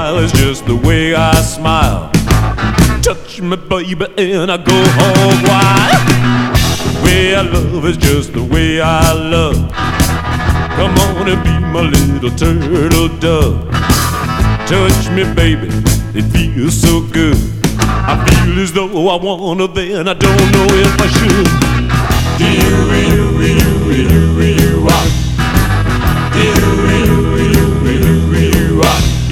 Smile is just the way I smile. Touch me, baby, and I go home wild. The way I love is just the way I love. Come on and be my little turtle dove. Touch me, baby, it feels so good. I feel as though I wanna, then I don't know if I should. Do you, you, you, you, you, you, rock? Do you, you, you, you, you,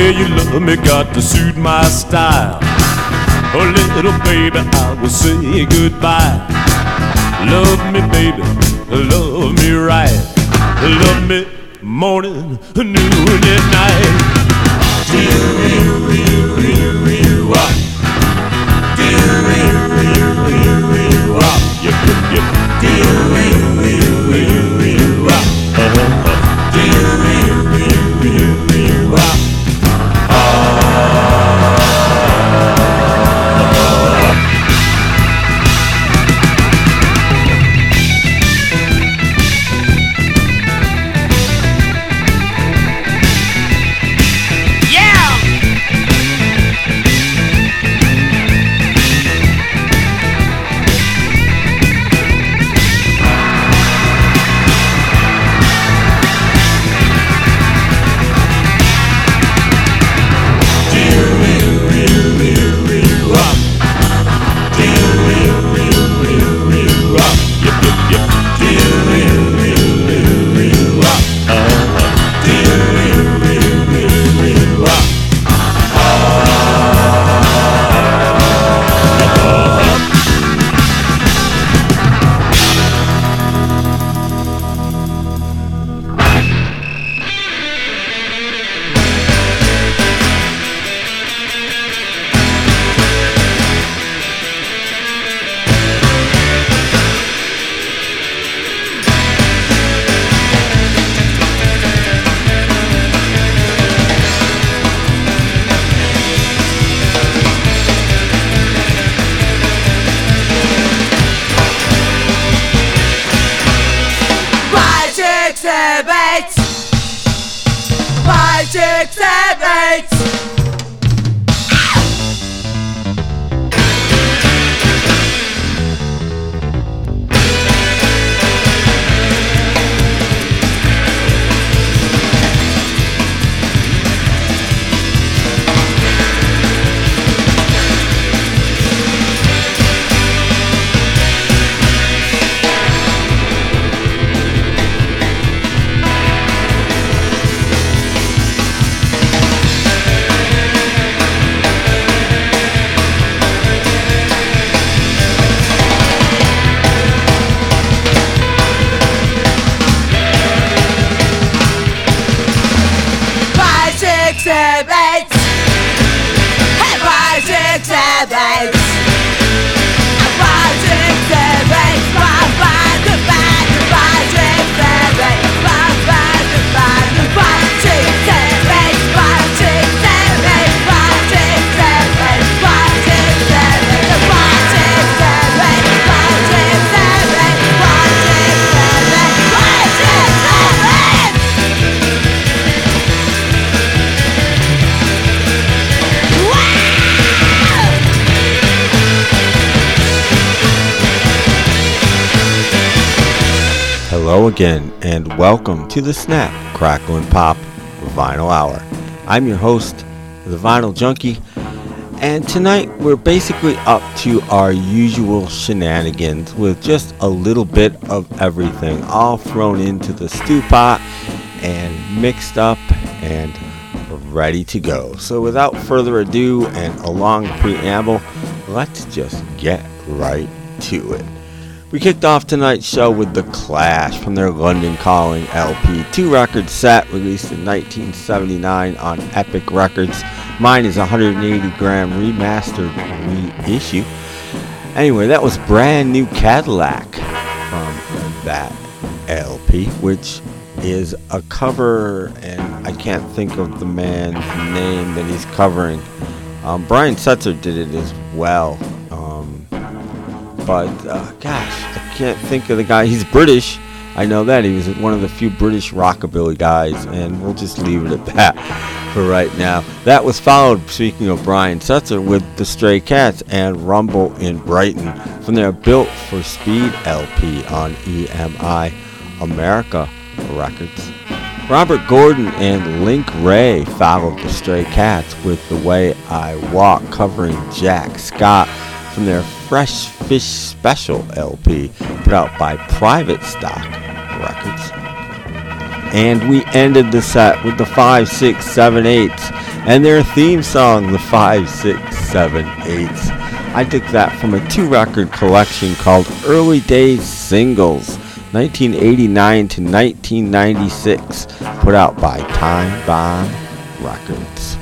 way you love me got to suit my style. Oh, little baby, I will say goodbye. Love me, baby, love me right. Love me morning, noon, and night. Do you, you, you, you, you, rock? Do you, you, you, you, you? Yep, yep, yep. Do you, you, you, you, you? Uh-huh. Welcome to the Snap, Crackle, and Pop Vinyl Hour. I'm your host, the Vinyl Junkie, and tonight we're basically up to our usual shenanigans with just a little bit of everything, all thrown into the stew pot and mixed up and ready to go. So without further ado and a long preamble, let's just get right to it. We kicked off tonight's show with The Clash from their London Calling LP, two record set released in 1979 on Epic Records. Mine is 180 gram remastered reissue. Anyway, that was Brand New Cadillac from that LP, which is a cover, and I can't think of the man's name that he's covering. Um, Brian Setzer did it as well. But uh, gosh, I can't think of the guy. He's British. I know that. He was one of the few British rockabilly guys, and we'll just leave it at that for right now. That was followed, speaking of Brian Setzer, with The Stray Cats and Rumble in Brighton from their Built for Speed LP on EMI America Records. Robert Gordon and Link Wray followed the Stray Cats with The Way I Walk covering Jack Scott from their Fresh Fish Special LP put out by Private Stock Records. And we ended the set with the 5678s and their theme song, the 5678s. I took that from a two record collection called Early Days Singles 1989 to 1996, put out by Time Bomb Records.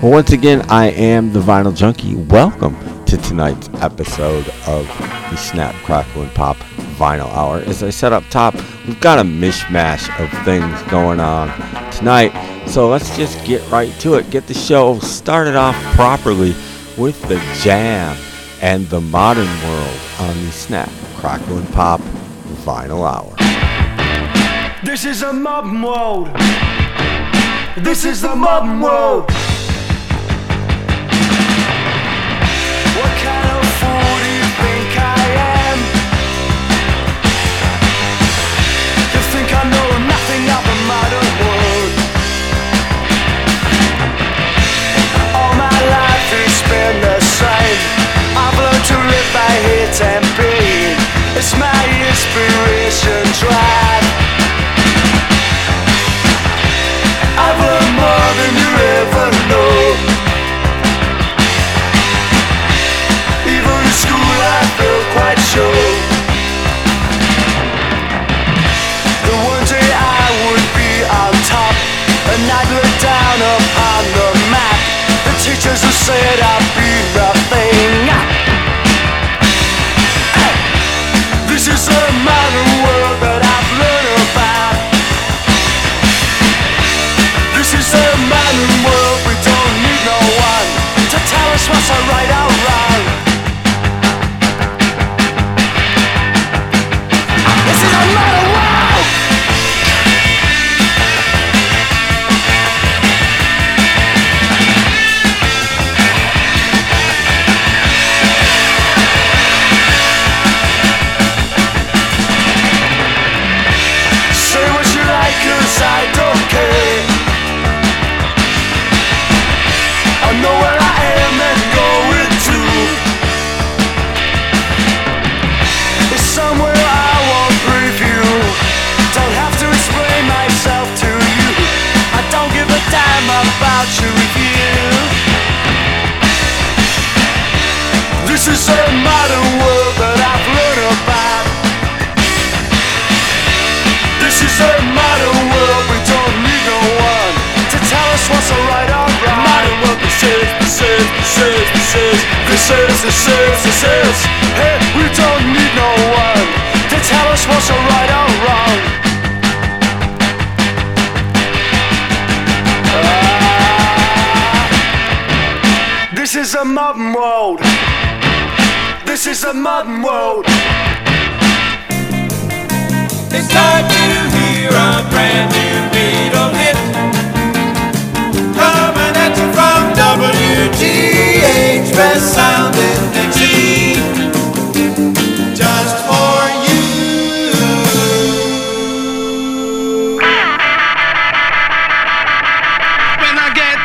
Well, once again, I am the Vinyl Junkie. Welcome to tonight's episode of the Snap, Crackle, and Pop Vinyl Hour. As I said up top, we've got a mishmash of things going on tonight, so let's just get right to it. Get the show started off properly with the jam and the modern world on the Snap, Crackle, and Pop Vinyl Hour. This is a modern world. This is the modern world. Been the same. I've learned to live by hate and pain. It's my inspiration drive. I've learned more than you ever know. Even in school, I felt quite sure. Teachers who said I'd be nothing. Is, this is, this is. Hey, we don't need no one to tell us what's right or wrong. Ah. This is a modern world. This is a modern world. It's time to hear a brand new Beatle hit. Coming at you from WGH,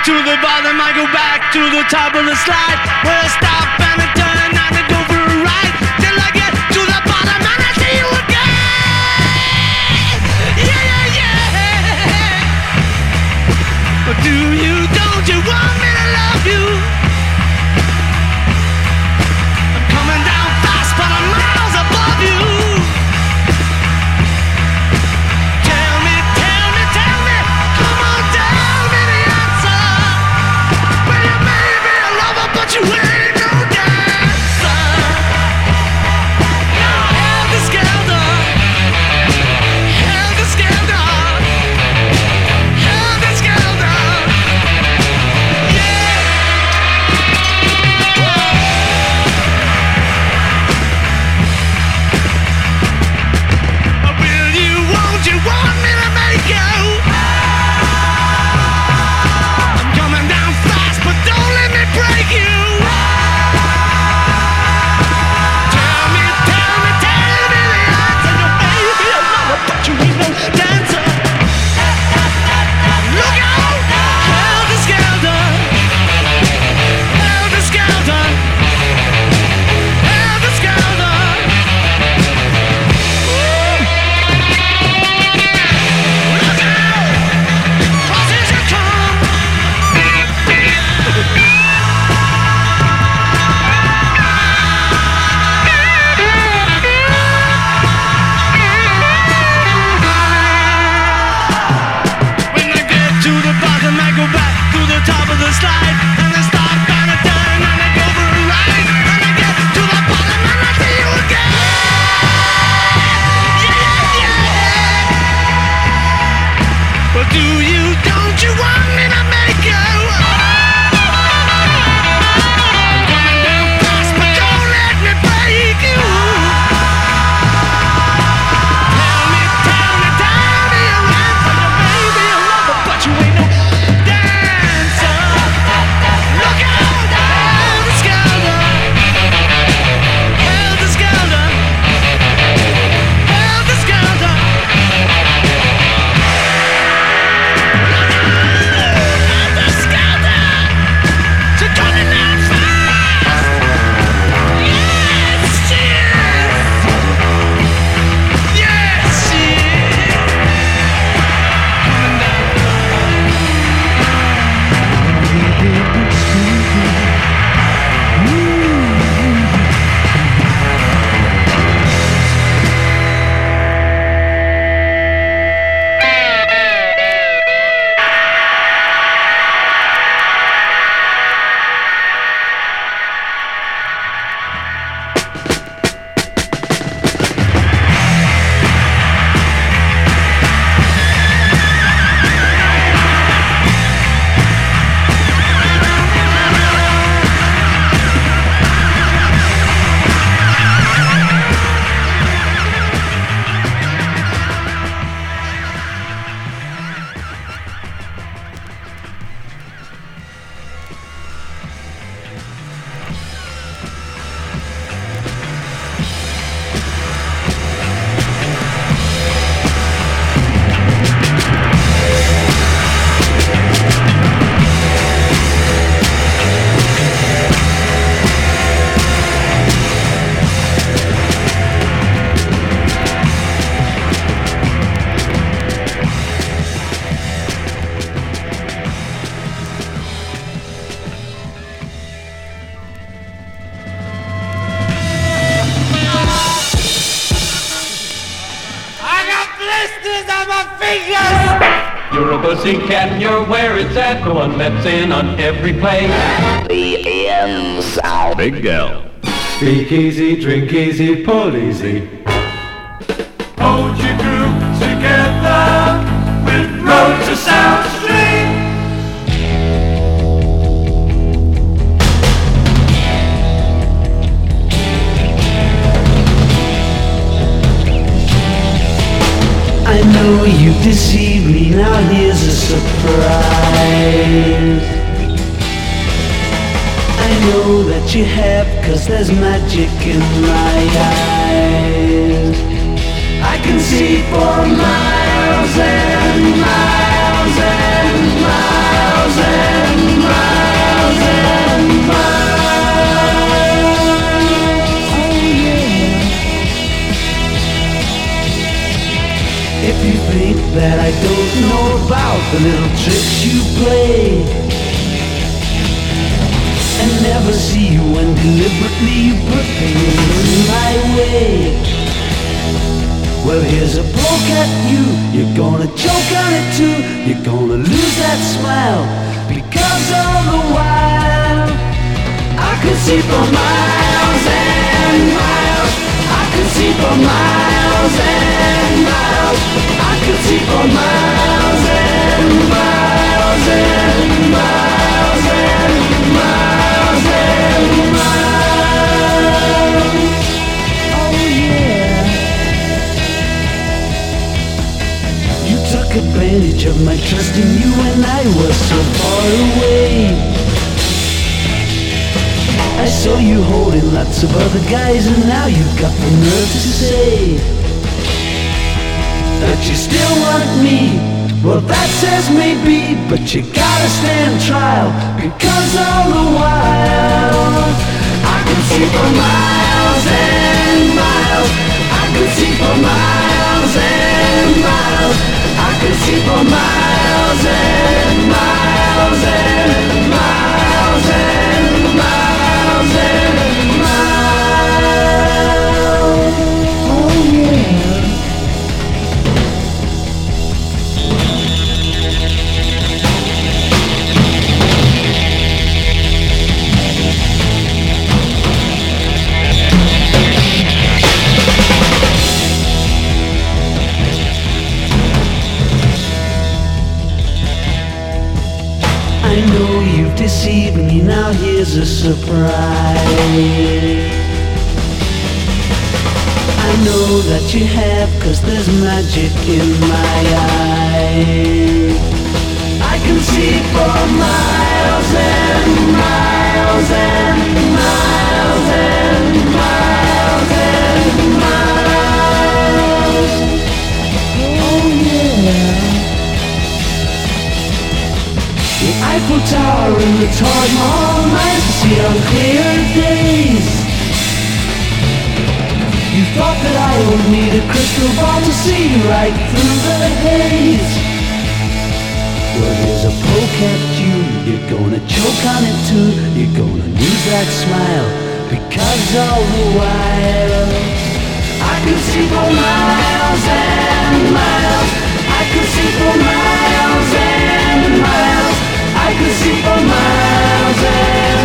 to the bottom, I go back to the top of the slide. Where I stop floating cat, where it's at. Go on, let's in on every play. The ends out. Big girl. Speak easy, drink easy, pull easy. Hold your group together with Road to South Street. I know you deceive you have Cause there's magic in my eyes. I can see for miles and miles and miles and miles and miles. Oh yeah If you think that I don't know about the little tricks you play deliberately you when deliberately you put things in my way. Well, here's a poke at you. You're gonna choke on it too. You're gonna lose that smile because all the while I could see for miles and miles. I could see for miles and miles. I could see for miles and miles and miles and miles Oh. You took advantage of my trust in you when I was so far away. I saw you holding lots of other guys and now you've got the nerve to say that you still want me. Well, that says maybe, but you gotta stand trial because all the while I could see for miles and miles. I could see for miles and miles. I could see for miles and miles and miles and miles and miles. Now here's a surprise. I know that you have, cause there's magic in my eye. I can see for miles and miles and miles and miles and miles. Oh yeah. The Eiffel Tower and the Taj Mahal nice to see on clear days. You thought that I would need a crystal ball to see right through the haze. Well, here's a poke at you. You're gonna choke on it too. You're gonna lose that smile because all the while I could see for miles and miles. I can see for miles and miles. I could see for miles and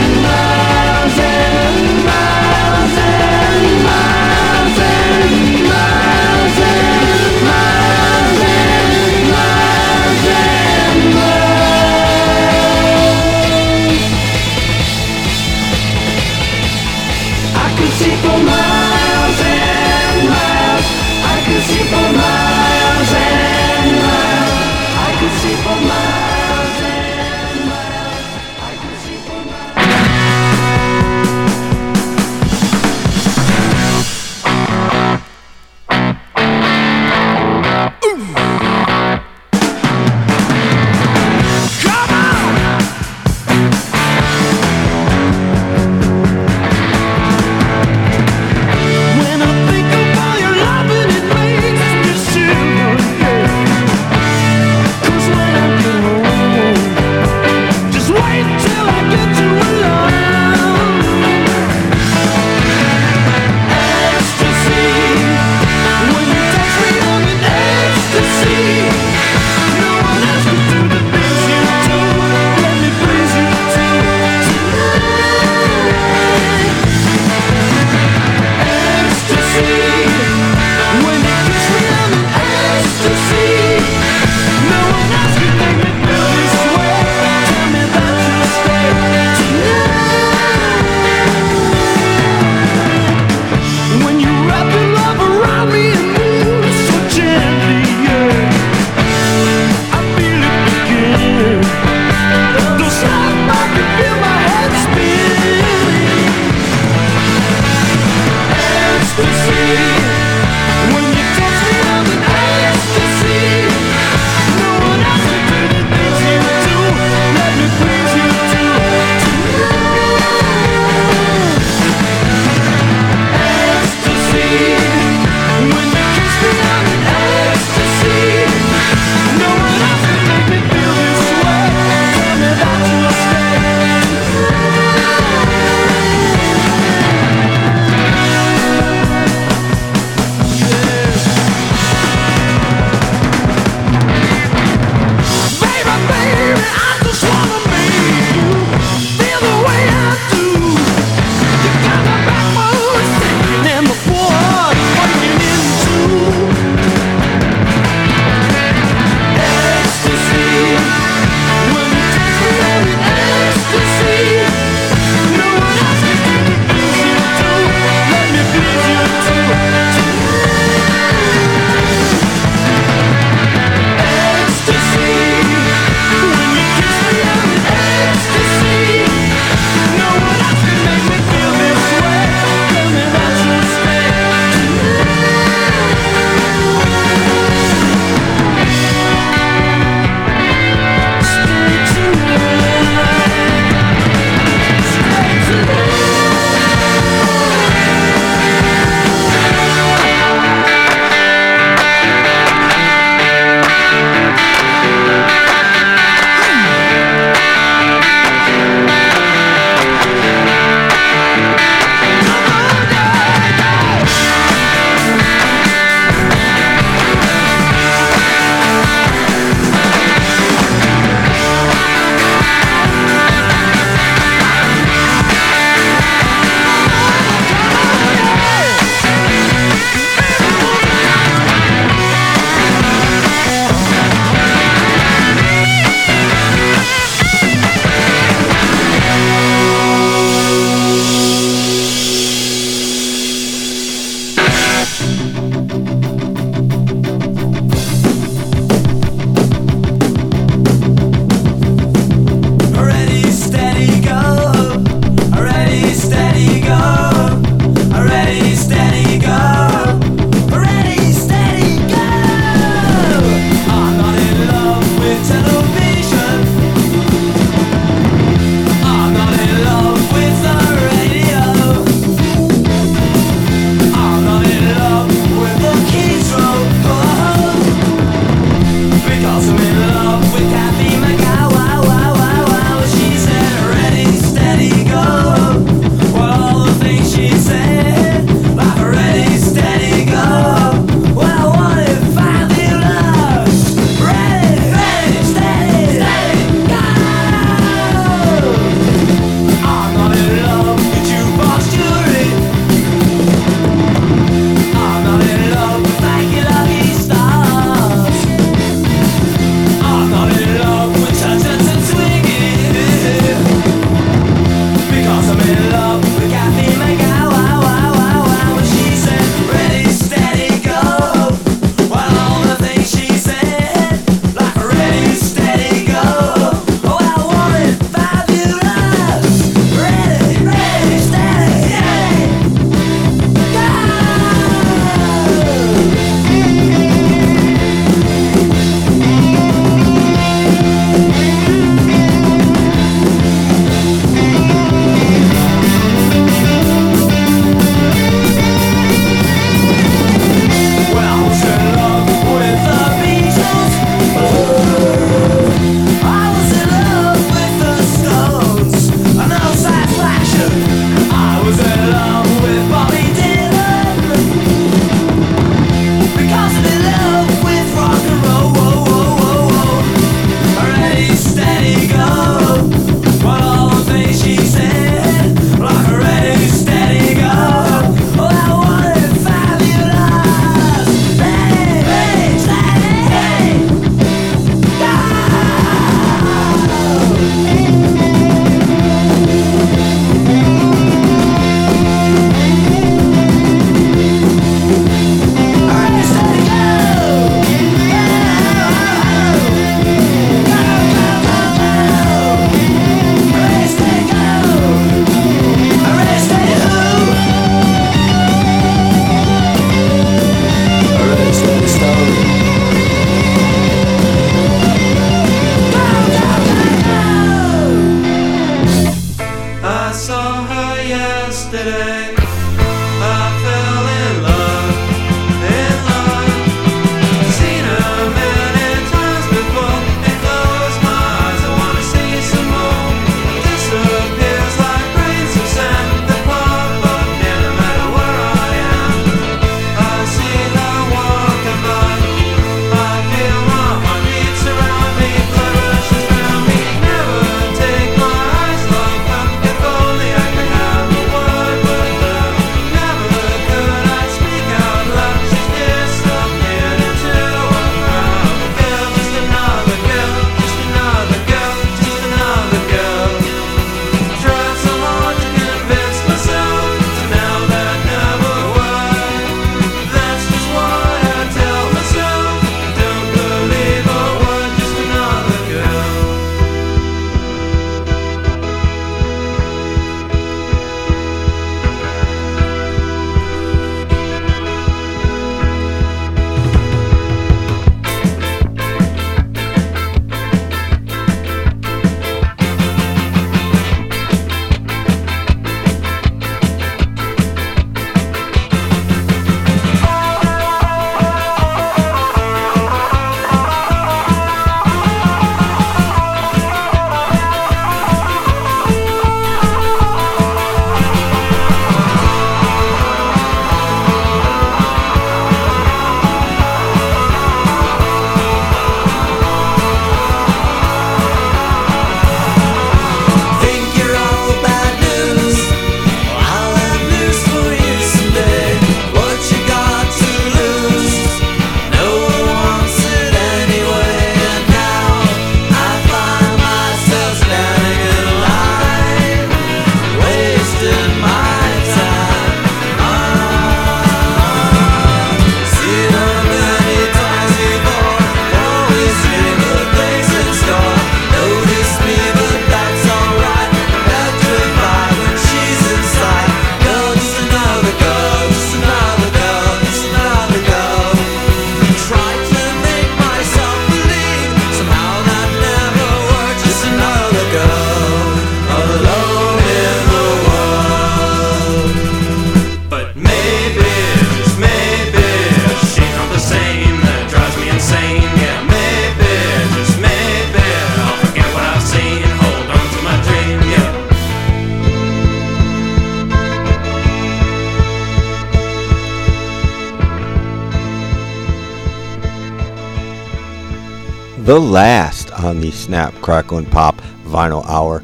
the last on the Snap, Crackle, and Pop Vinyl Hour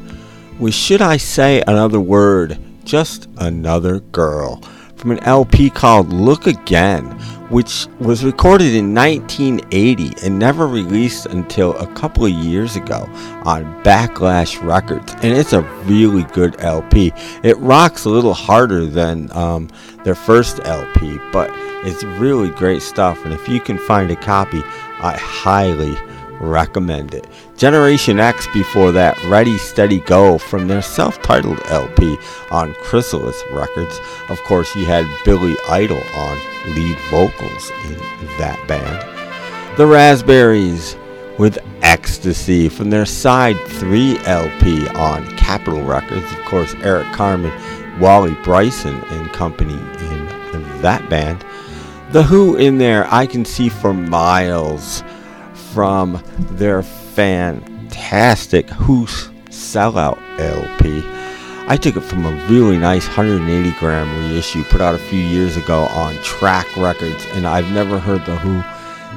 was Should I Say Another Word? Just Another Girl from an LP called Look Again, which was recorded in 1980 and never released until a couple of years ago on Backlash Records. And it's a really good LP. It rocks a little harder than um, their first LP, but it's really great stuff. And if you can find a copy, I highly recommend it. Generation X before that, Ready Steady Go from their self titled LP on Chrysalis Records. Of course, you had Billy Idol on lead vocals in that band. The Raspberries with Ecstasy from their Side 3 LP on Capitol Records. Of course, Eric Carmen, Wally Bryson, and company in that band. The Who in there, I can see for miles from their fantastic Who's Sellout LP. I took it from a really nice 180 gram reissue put out a few years ago on Track Records, and I've never heard The Who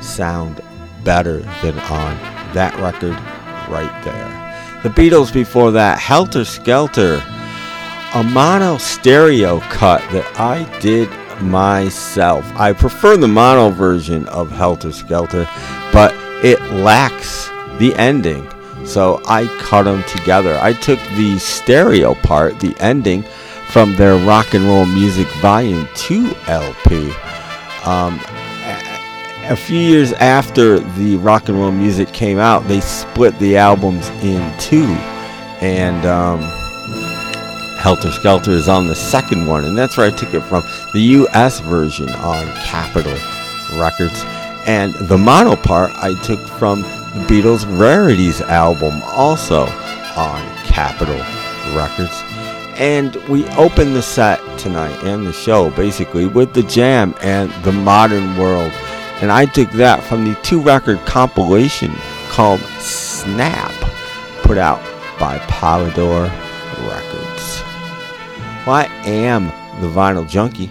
sound better than on that record right there. The Beatles before that, Helter Skelter, a mono stereo cut that I did myself. I prefer the mono version of Helter Skelter, but it lacks the ending. So I cut them together. I took the stereo part, the ending, from their Rock and Roll Music Volume 2 LP. Um, a few years after the rock and roll music came out, they split the albums in two. And um, Helter Skelter is on the second one. And that's where I took it from the US version on Capitol Records. And the mono part I took from the Beatles' Rarities album, also on Capitol Records. And we open the set tonight and the show basically with the jam and the modern world. And I took that from the two record compilation called Snap, put out by Polydor Records. Well, I am the Vinyl Junkie.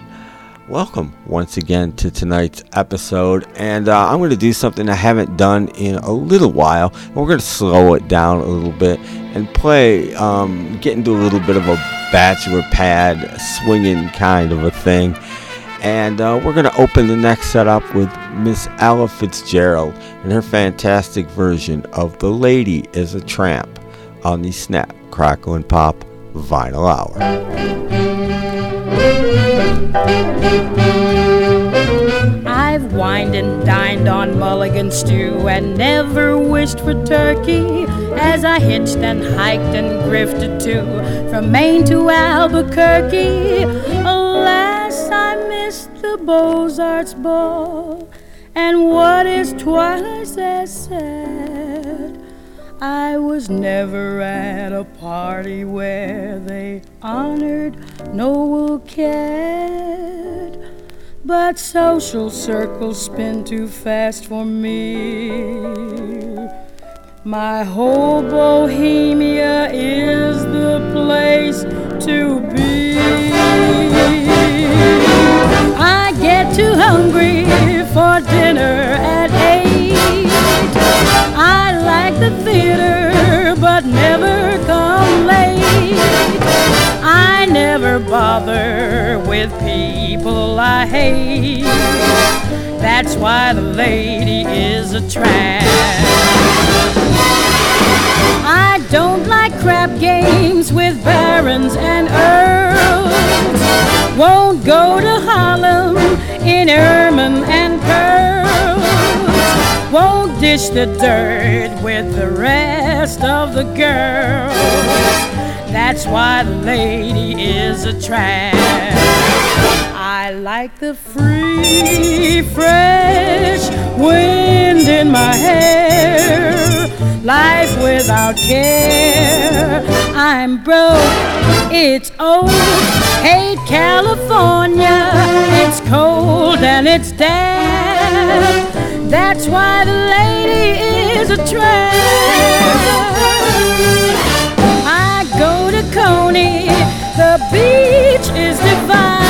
Welcome once again to tonight's episode, and uh, I'm going to do something I haven't done in a little while. We're going to slow it down a little bit and play, um, get into a little bit of a bachelor pad swinging kind of a thing. And uh, we're going to open the next setup with Miss Ella Fitzgerald and her fantastic version of The Lady is a Tramp on the Snap, Crackle, and Pop Vinyl Hour. I've wined and dined on mulligan stew and never wished for turkey as I hitched and hiked and grifted too from Maine to Albuquerque. Alas, I missed the Beaux-Arts ball, and what is twice as sad? I was never at a party where they honored Noel Coward. But social circles spin too fast for me. My whole Bohemia is the place to be. I get too hungry for dinner at eight. I like the theater, but never come late. I never bother with people I hate. That's why the lady is a tramp. I don't like crap games with barons and earls. Won't go to Harlem in ermine and. Won't dish the dirt with the rest of the girls. That's why the lady is a tramp. I like the free, fresh wind in my hair. Life without care. I'm broke, it's old. Hate California, it's cold and it's damp. That's why the lady is a tramp. I go to Coney, the beach is divine.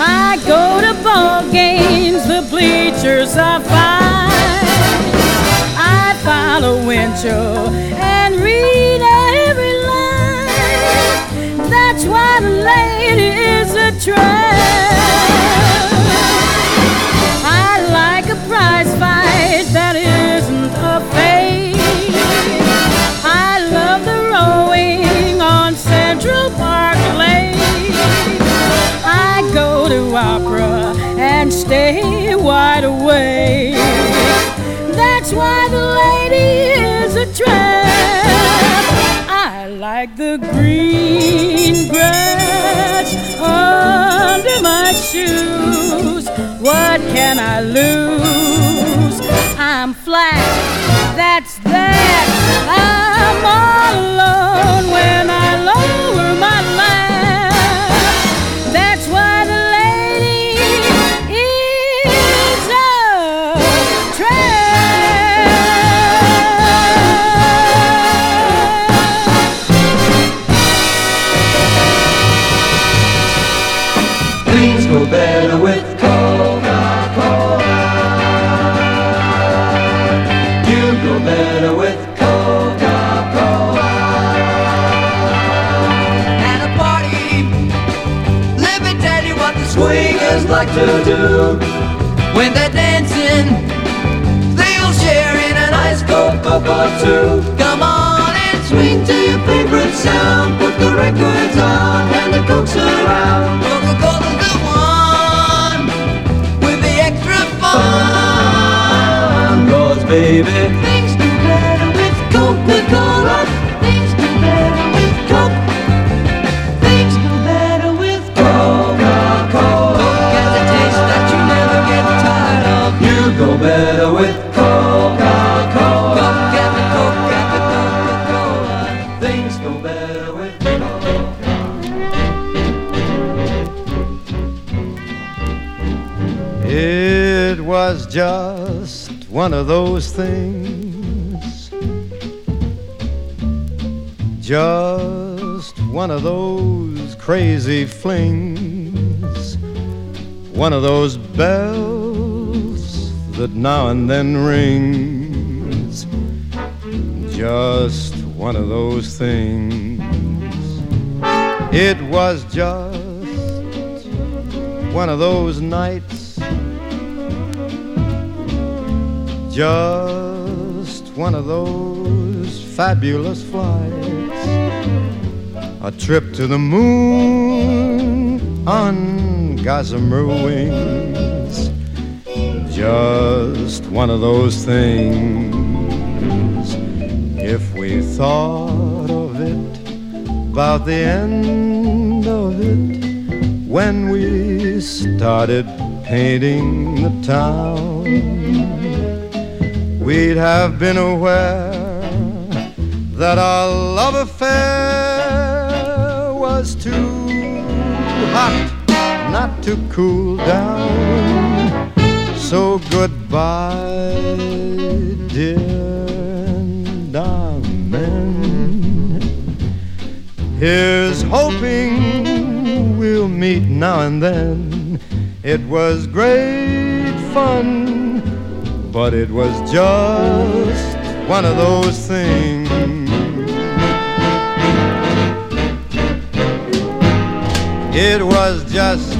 I go to ball games, the bleachers are fine. I follow Winchell and read every line. That's why the lady is a trap. Stay wide awake. That's why the lady is a trap. I like the green grass under my shoes. What can I lose? I'm flat, that's that. I'm all alone when I lower When they're dancing, they'll share in an ice cold Coke or two. Come on and swing to your favorite sound. Put the records on and the cokes around. Coca-Cola's the one with the extra baby, one of those things. Just one of those crazy flings. One of those bells that now and then rings. Just one of those things. It was just one of those nights just one of those fabulous flights. A trip to the moon on gossamer wings. Just one of those things. If we thought of it about the end of it when we started painting the town, we'd have been aware that our love affair was too hot not to cool down. So goodbye, dear, and. Here's hoping we'll meet now and then. It was great fun, but it was just one of those things. It was just,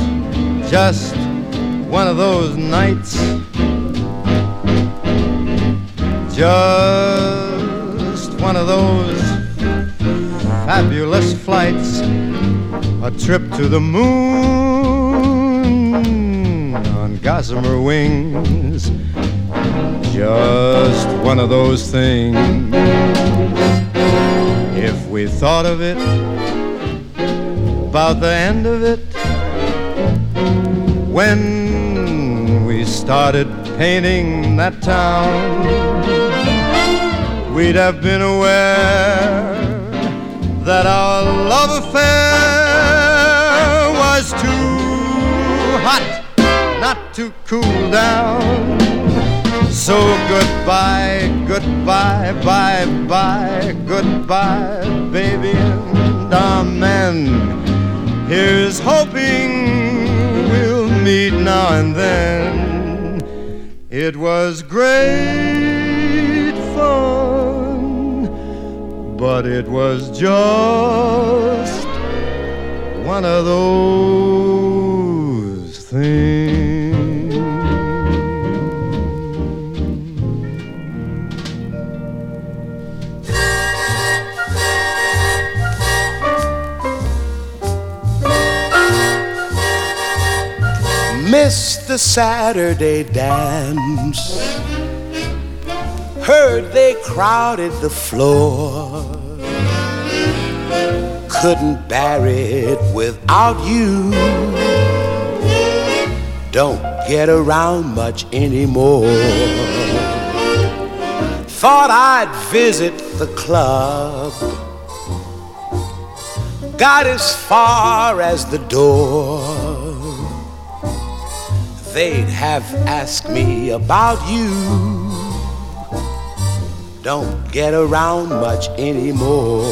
just one of those nights. Just one of those fabulous flights. A trip to the moon on gossamer wings. Just one of those things. If we thought of it, about the end of it, when we started painting that town, we'd have been aware that our love affair was too hot not to cool down. So goodbye, goodbye, bye bye, goodbye, baby, and amen. Here's hoping we'll meet now and then. It was great fun, but it was just one of those thing. Missed the Saturday dance. Heard they crowded the floor. Couldn't bear it without you. Don't get around much anymore. Thought I'd visit the club. Got as far as the door they'd have asked me about you. Don't get around much anymore.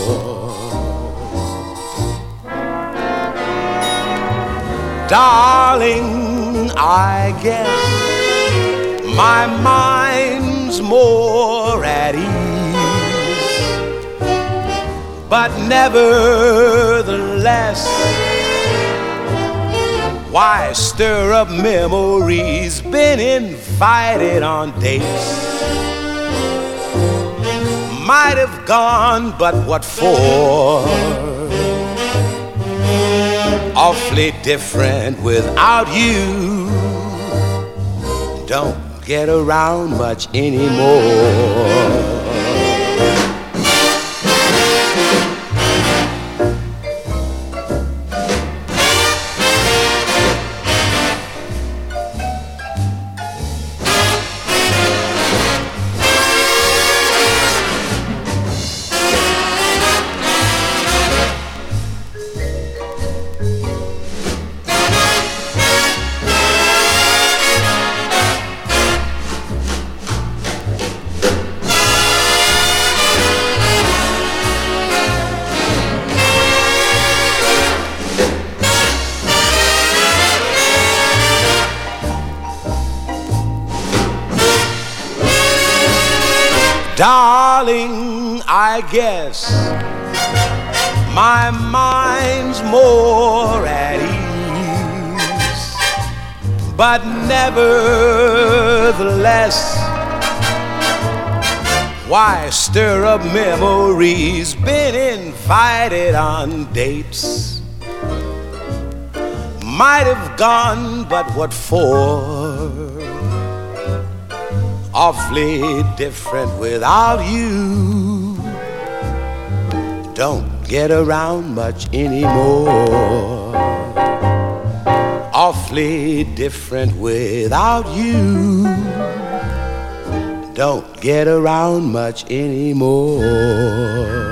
Darling, I guess my mind's more at ease. But nevertheless, why stir up memories? Been invited on dates. Might have gone, but what for? Awfully different without you. Don't get around much anymore. Darling, I guess my mind's more at ease. But nevertheless, why stir up memories? Been invited on dates. Might have gone, but what for? Awfully different without you. Don't get around much anymore. Awfully different without you. Don't get around much anymore.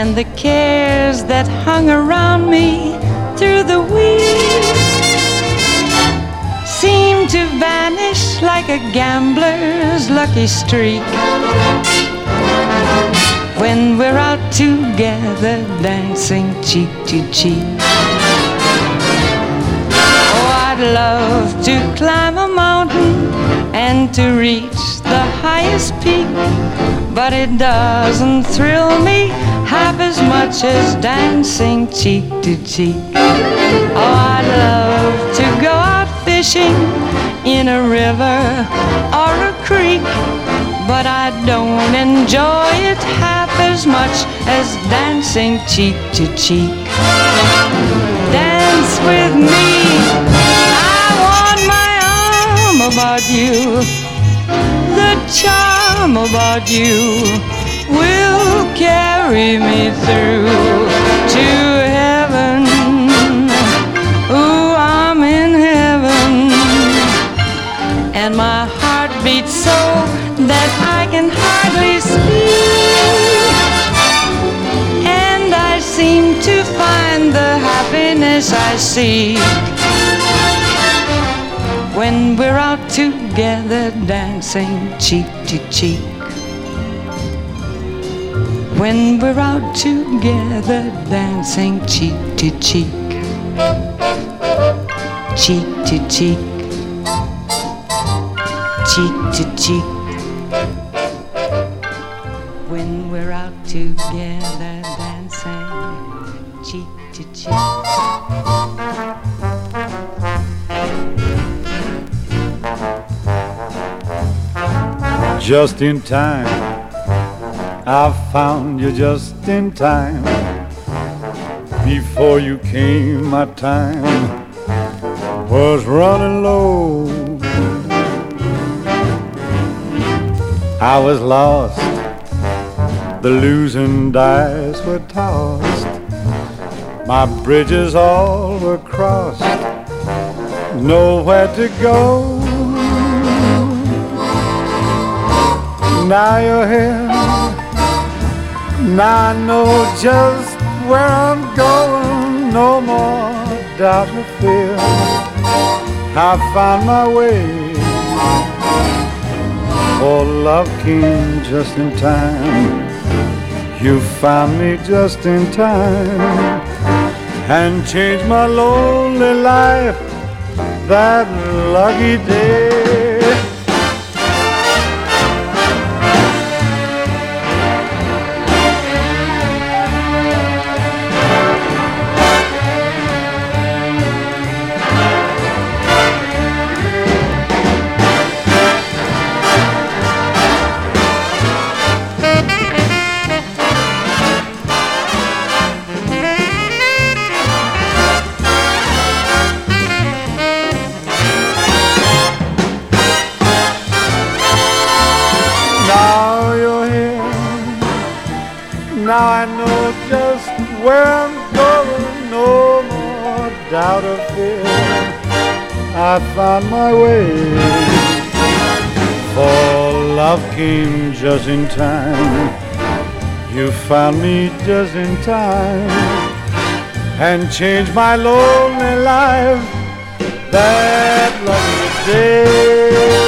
and the cares that hung around me through the week seem to vanish like a gambler's lucky streak. When we're out together dancing cheek to cheek. Oh, I'd love to climb a mountain and to reach the highest peak, but it doesn't thrill me half as much as dancing cheek to cheek. Oh, I'd love to go out fishing in a river or a creek, but I don't enjoy it half as much as dancing cheek to cheek. Dance with me. I want my arm about you the charm about you will carry me through to heaven. Ooh, I'm in heaven. And my heart beats so that I can hardly speak. And I seem to find the happiness I seek when we're out together dancing cheek to cheek. When we're out together dancing cheek to cheek, cheek to cheek, cheek to cheek. When we're out together dancing cheek to cheek. just in time. I found you just in time. Before you came, my time was running low. I was lost, the losing dice were tossed. My bridges all were crossed, nowhere to go. Now you're here. Now I know just where I'm going. No more doubt or fear. I found my way. Oh, love came just in time. You found me just in time and changed my lonely life that lucky day. Found my way. For love came just in time. You found me just in time and changed my lonely life that lucky day.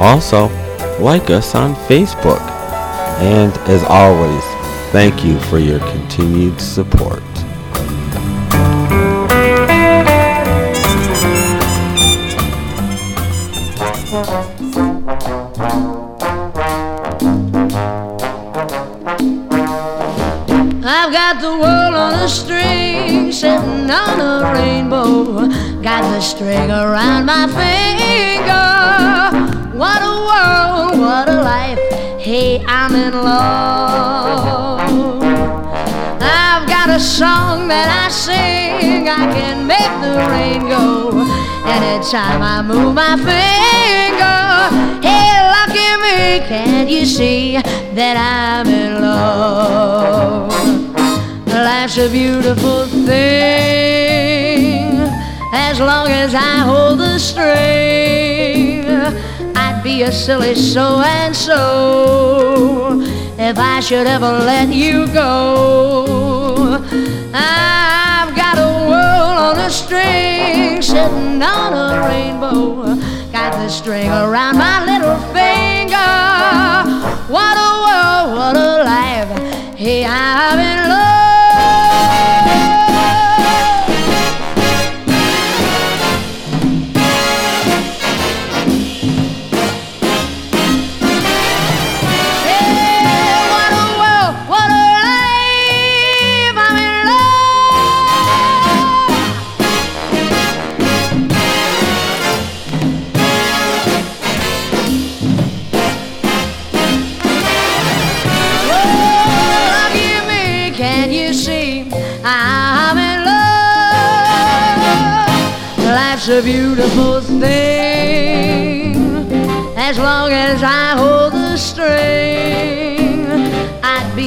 Also, like us on Facebook. And as always, thank you for your continued support. I've got the world on a string, sitting on a rainbow. Got the string around my finger. What a world, what a life. Hey, I'm in love. I've got a song that I sing. I can make the rain go anytime I move my finger. Hey, lucky me, can't you see that I'm in love? Life's a beautiful thing as long as I hold the string. A silly so and so if I should ever let you go. I've got a world on a string sitting on a rainbow. Got the string around my little finger. What a world, what a life. Hey, I'm in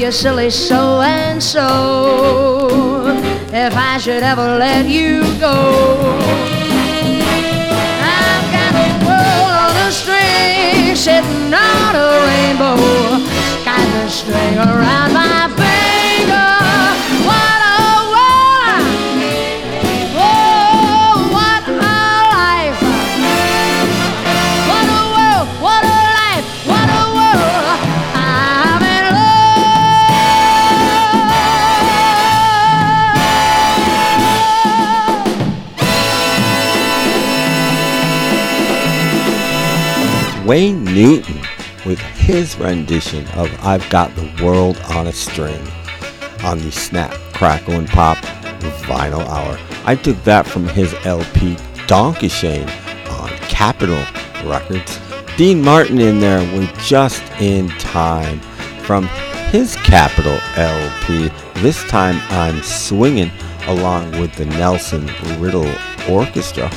a silly so and so if I should ever let you go. I've got a world on a string, sitting on a rainbow, got the string around my Wayne Newton with his rendition of I've Got the World on a String on the Snap, Crackle, and Pop Vinyl Hour. I took that from his LP Danke Schoen on Capitol Records. Dean Martin in there was just in time from his Capitol LP. This time I'm swinging along with the Nelson Riddle Orchestra.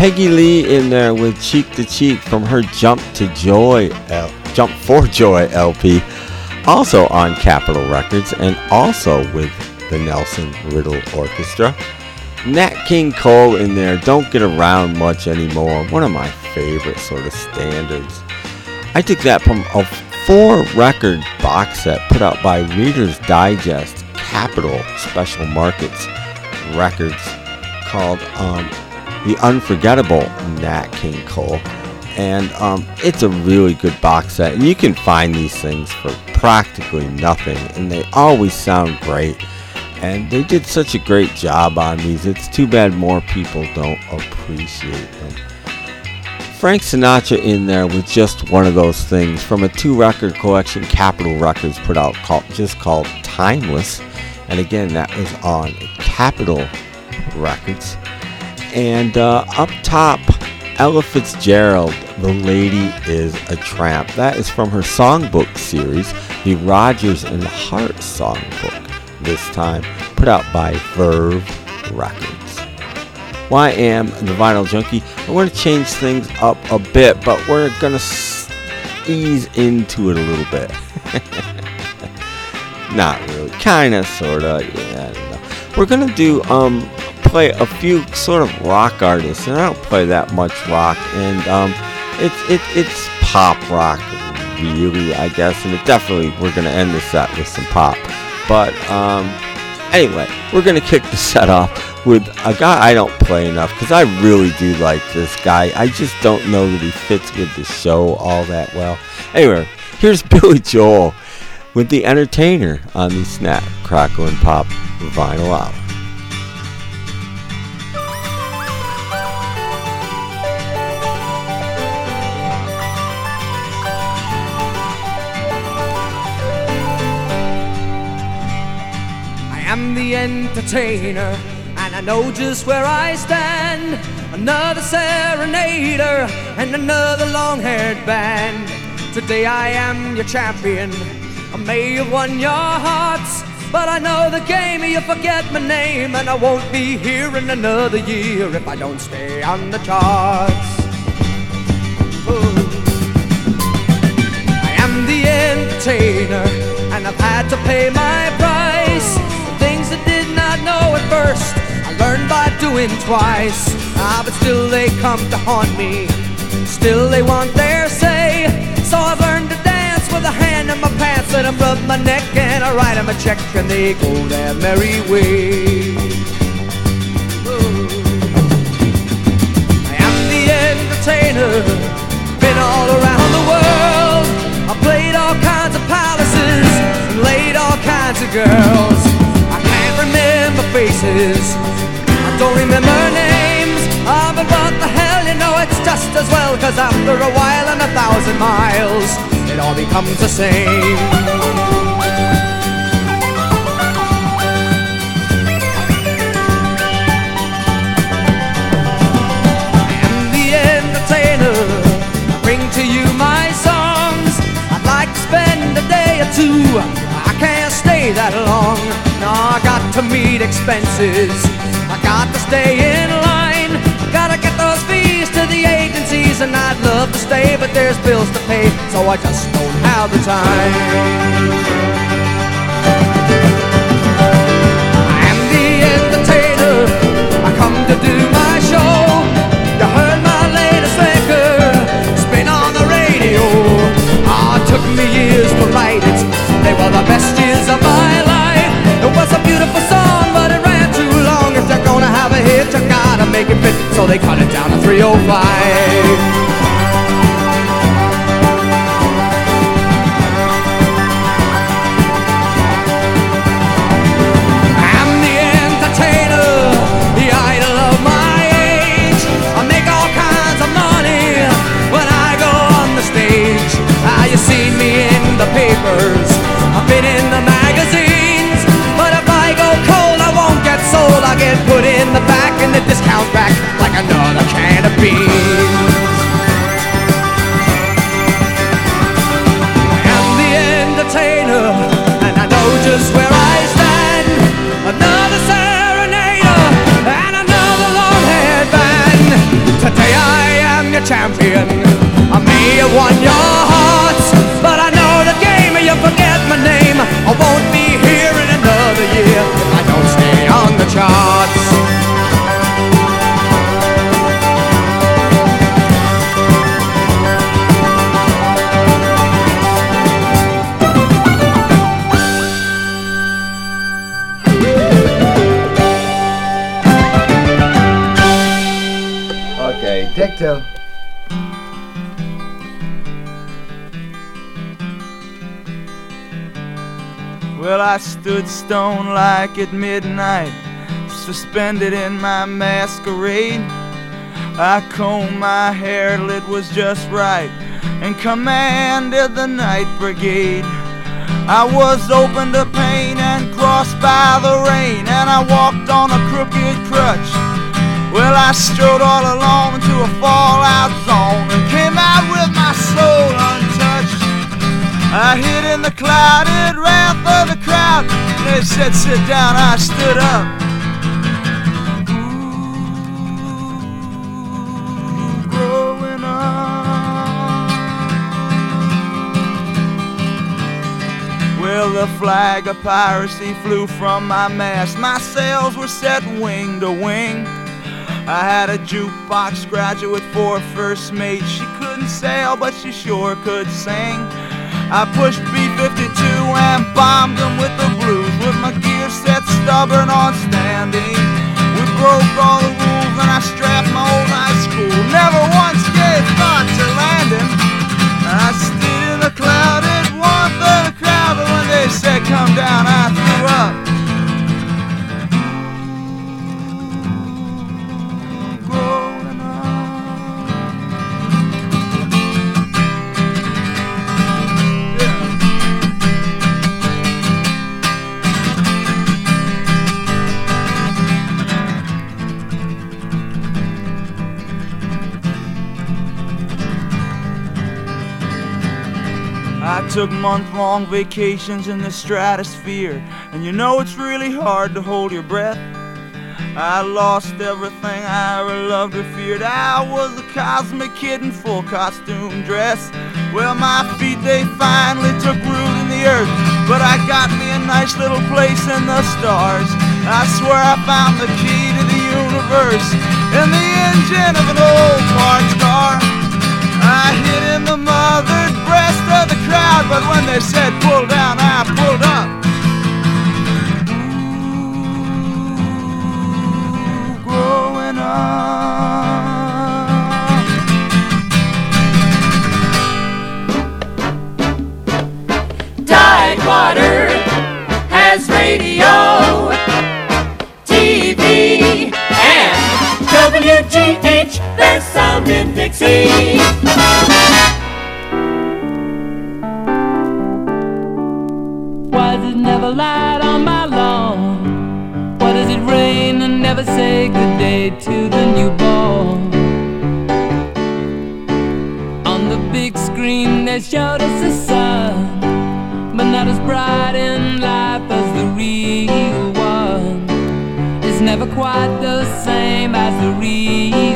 Peggy Lee in there with Cheek to Cheek from her Jump to Joy, L- Jump for Joy LP, also on Capitol Records and also with the Nelson Riddle Orchestra. Nat King Cole in there, Don't Get Around Much Anymore, one of my favorite sort of standards. I took that from a four record box set put out by Reader's Digest Capitol Special Markets Records called um, The Unforgettable Nat King Cole. And um, it's a really good box set. And you can find these things for practically nothing. And they always sound great. And they did such a great job on these. It's too bad more people don't appreciate them. Frank Sinatra in there with just one of those things from a two record collection Capitol Records put out called just called Timeless. And again, that was on Capitol Records. And uh, up top, Ella Fitzgerald, The Lady is a Tramp. That is from her songbook series, the Rodgers and Hart Songbook, this time put out by Verve Records. Well, I am the Vinyl Junkie. I want to change things up a bit, but we're going to ease into it a little bit. Not really. Kind of, sort of. Yeah. We're going to do, um, play a few sort of rock artists, and I don't play that much rock, and, um, it's, it, it's pop rock, really, I guess, and it definitely, we're to end the set with some pop. But, um, anyway, we're to kick the set off with a guy I don't play enough because I really do like this guy. I just don't know that he fits with the show all that well. Anyway, here's Billy Joel with The Entertainer on the Snap, Crackle, and Pop Vinyl Hour. I am the entertainer, and I know just where I stand. Another serenader and another long haired band. Today I am your champion. I may have won your hearts, but I know the game. You forget my name, and I won't be here in another year if I don't stay on the charts. Ooh. I am the entertainer, and I've had to pay my first, I learned by doing twice. Ah, but still they come to haunt me. Still they want their say. So I've learned to dance with a hand in my pants, and I rub my neck and I write 'em a check, and they go their merry way. Ooh. I am the entertainer, been all around the world. I played all kinds of palaces, and laid all kinds of girls. I faces, I don't remember names. Ah, but what the hell, you know it's just as well, cause after a while and a thousand miles, it all becomes the same. the entertainer. I bring to you my songs. I'd like to spend a day or two. No, I got to meet expenses. I got to stay in line. Gotta get those fees to the agencies, and I'd love to stay, but there's bills to pay, so I just don't have the time. I'm the entertainer. I come to do my show. You heard my latest record spin on the radio. Ah, it took me years to write it. They were the best it fit. So they cut it down to 305. Get put in the back in the discount rack like another can of beans. I'm the entertainer, and I know just where I stand. Another serenader and another long-haired band. Today I am your champion. I may have won your hearts, but I know the game. And you forget my name. I won't be here in another year if I don't stay on the charts. Well, I stood stone like at midnight, suspended in my masquerade. I combed my hair till it was just right, and commanded the night brigade. I was open to pain and crossed by the rain, and I walked on a crooked crutch. Well, I strode all alone into a fallout zone and came out with my soul untouched. I hid in the clouded wrath of the crowd. They said, sit down, I stood up. Ooh, growing up. Well, the flag of piracy flew from my mast. My sails were set wing to wing. I had a jukebox graduate for first mate. She couldn't sail, but she sure could sing. I pushed B-52 and bombed them with the blues With my gear set stubborn on standing We broke all the rules and I strapped my old high school Never once month long vacations in the stratosphere, and you know it's really hard to hold your breath. I lost everything I ever loved or feared. I was a cosmic kid in full costume dress. Well, my feet, they finally took root in the earth, but I got me a nice little place in the stars. I swear I found the key to the universe in the engine of an old parked car. I hid in the mothered breast of the crowd, but when they said pull down, I pulled up. There's sound in Dixie. Why does it never light on my lawn? Why does it rain and never say good day to the newborn? On the big screen they showed us the sun, but not as bright in life as the real one. It's never quite the same as the real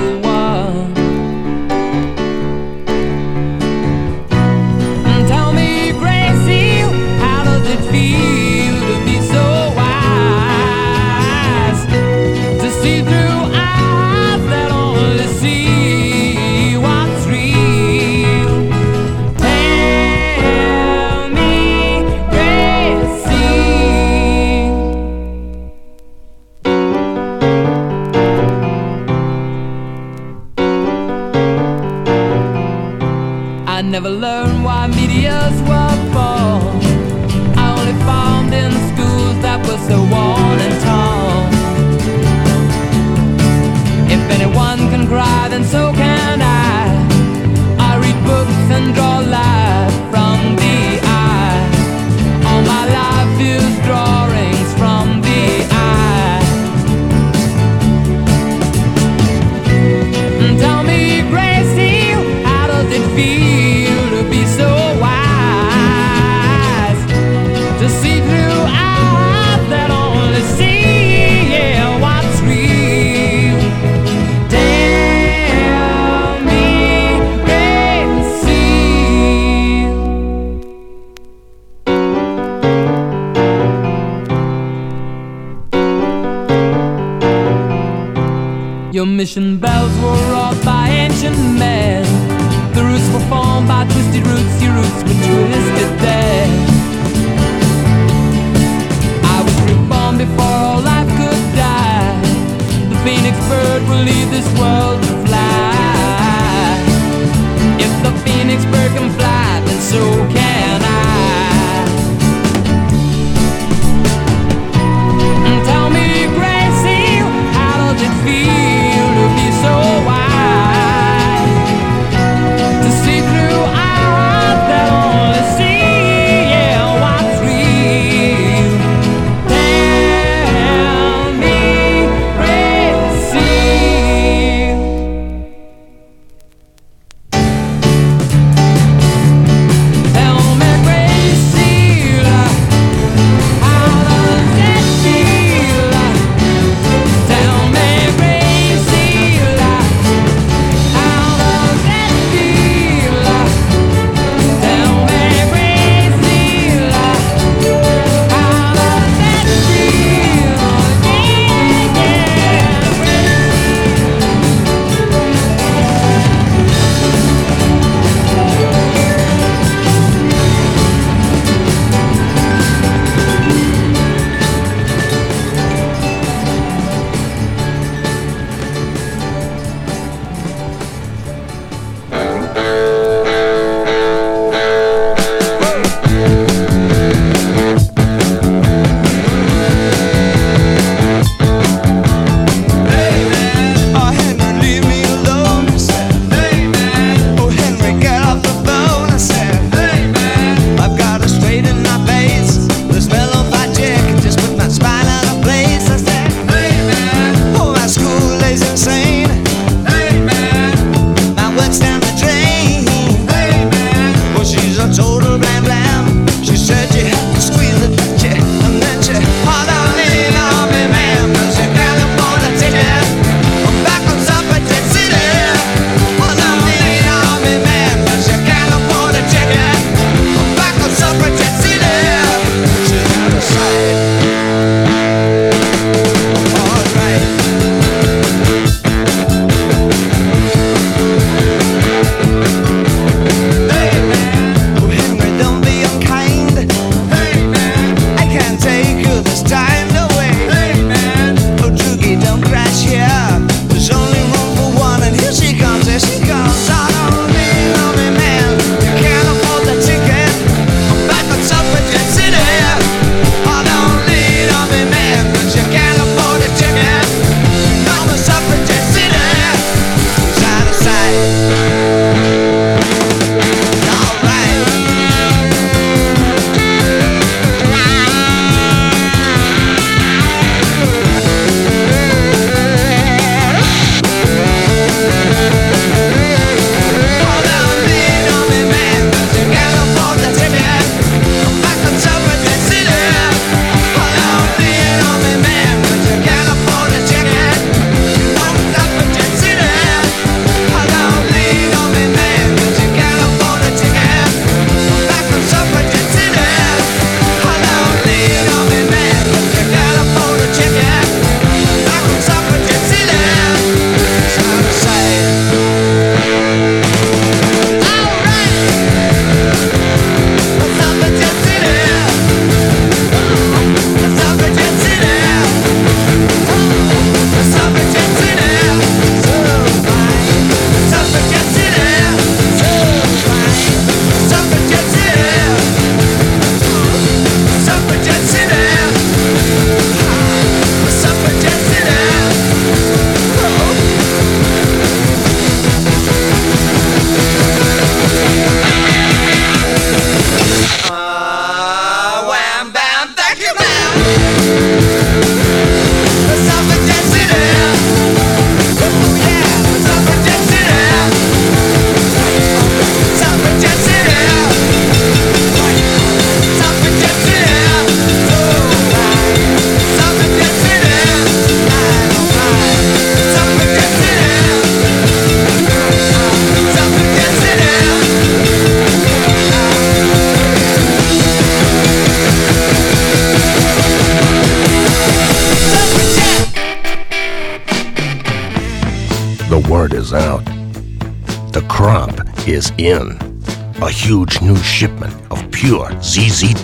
Your mission bells were wrought by ancient men. The roots were formed by twisted roots, your roots were twisted there. I was reborn before all life could die. The phoenix bird will leave this world to fly. If the phoenix bird can fly, then so can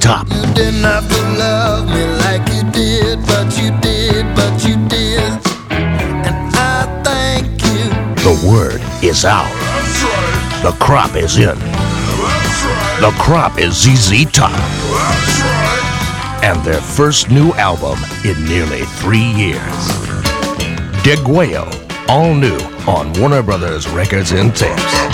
Top. You didn't have to love me like you did, but you did, but you did. And I thank you. The word is out. The crop is in. The crop is ZZ Top. And their first new album in nearly three years. Deguayo, all new on Warner Brothers Records and Tapes.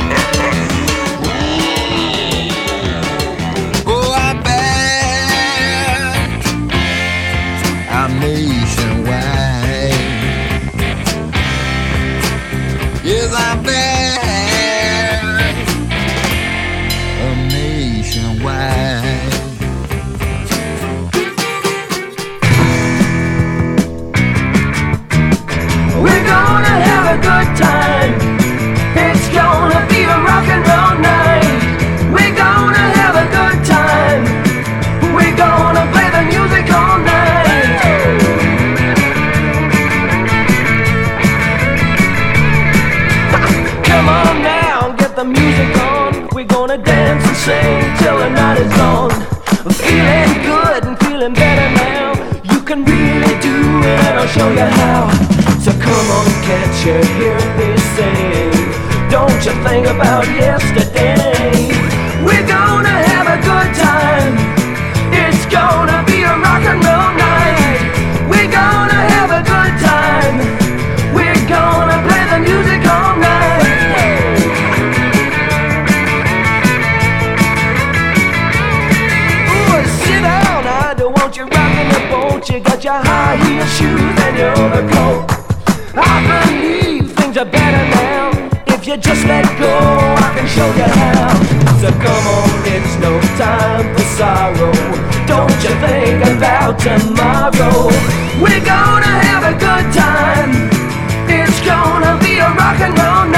Can't you hear me sing? Don't you think about yesterday? We're gonna have a good time. It's gonna be a rock and roll night. We're gonna have a good time. We're gonna play the music all night. Ooh, sit down, I don't want you rocking the boat. You got your high heel shoes and your overcoat. You just let go, I can show you how. So come on, it's no time for sorrow. Don't you think about tomorrow? We're gonna have a good time. It's gonna be a rock and roll night.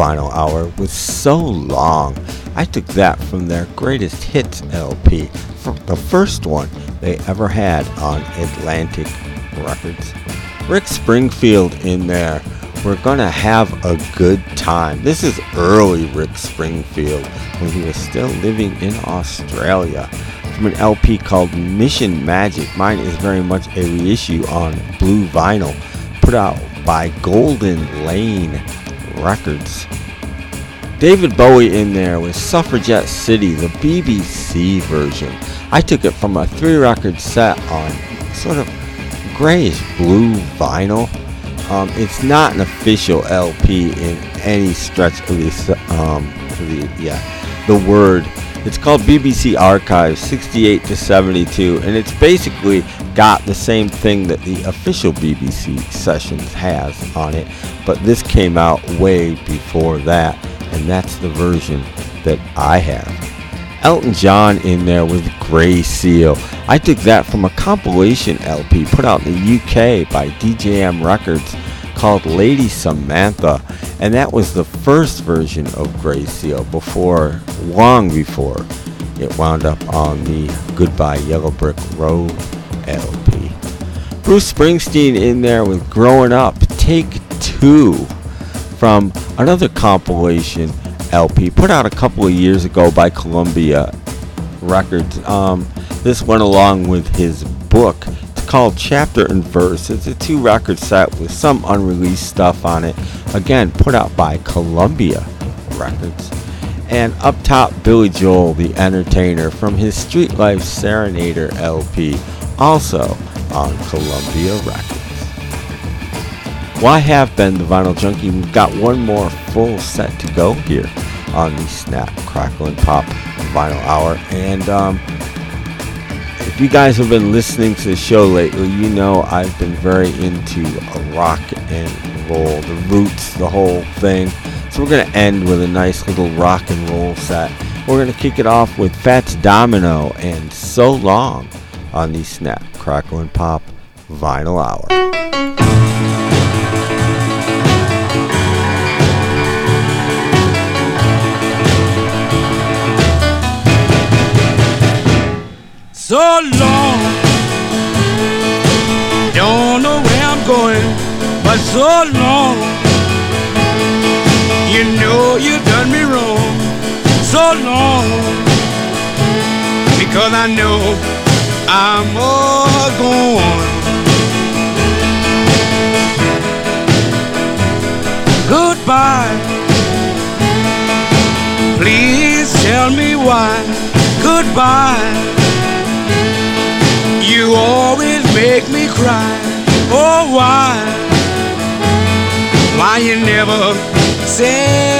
Vinyl Hour was so long. I took that from their greatest hits LP, the first one they ever had on Atlantic Records. Rick Springfield in there. We're gonna have a good time. This is early Rick Springfield when he was still living in Australia. From an LP called Mission Magic. Mine is very much a reissue on blue vinyl, put out by Golden Lane Records. David Bowie in there with Suffragette City, the BBC version. I took it from a three record set on sort of grayish blue vinyl. Um, it's not an official LP in any stretch of the, um, the yeah, the word. It's called BBC Archives 68 to 72, and it's basically got the same thing that the official BBC Sessions has on it, but this came out way before that, and that's the version that I have. Elton John in there with Grey Seal. I took that from a compilation LP put out in the UK by DJM Records called Lady Samantha, and that was the first version of Grey Seal before, long before, it wound up on the Goodbye Yellow Brick Road LP. Bruce Springsteen in there with Growing Up, Take Two, from another compilation LP put out a couple of years ago by Columbia Records. Um, this went along with his book. It's called Chapter and Verse. It's a two record set with some unreleased stuff on it. Again, put out by Columbia Records. And up top, Billy Joel, the entertainer, from his Street Life Serenader LP, also on Columbia Records. Well, I have been the Vinyl Junkie. We've got one more full set to go here on the Snap, Crackle, and Pop Vinyl Hour. And um, if you guys have been listening to the show lately, you know I've been very into rock and roll, the roots, the whole thing. So we're going to end with a nice little rock and roll set. We're going to kick it off with Fats Domino and So Long on the Snap, Crackle, and Pop Vinyl Hour. So long. Don't know where I'm going, but so long. You know you done me wrong, so long. Because I know I'm all gone. Goodbye. Please tell me why. Goodbye. You always make me cry. Oh, why? Why you never satisfied?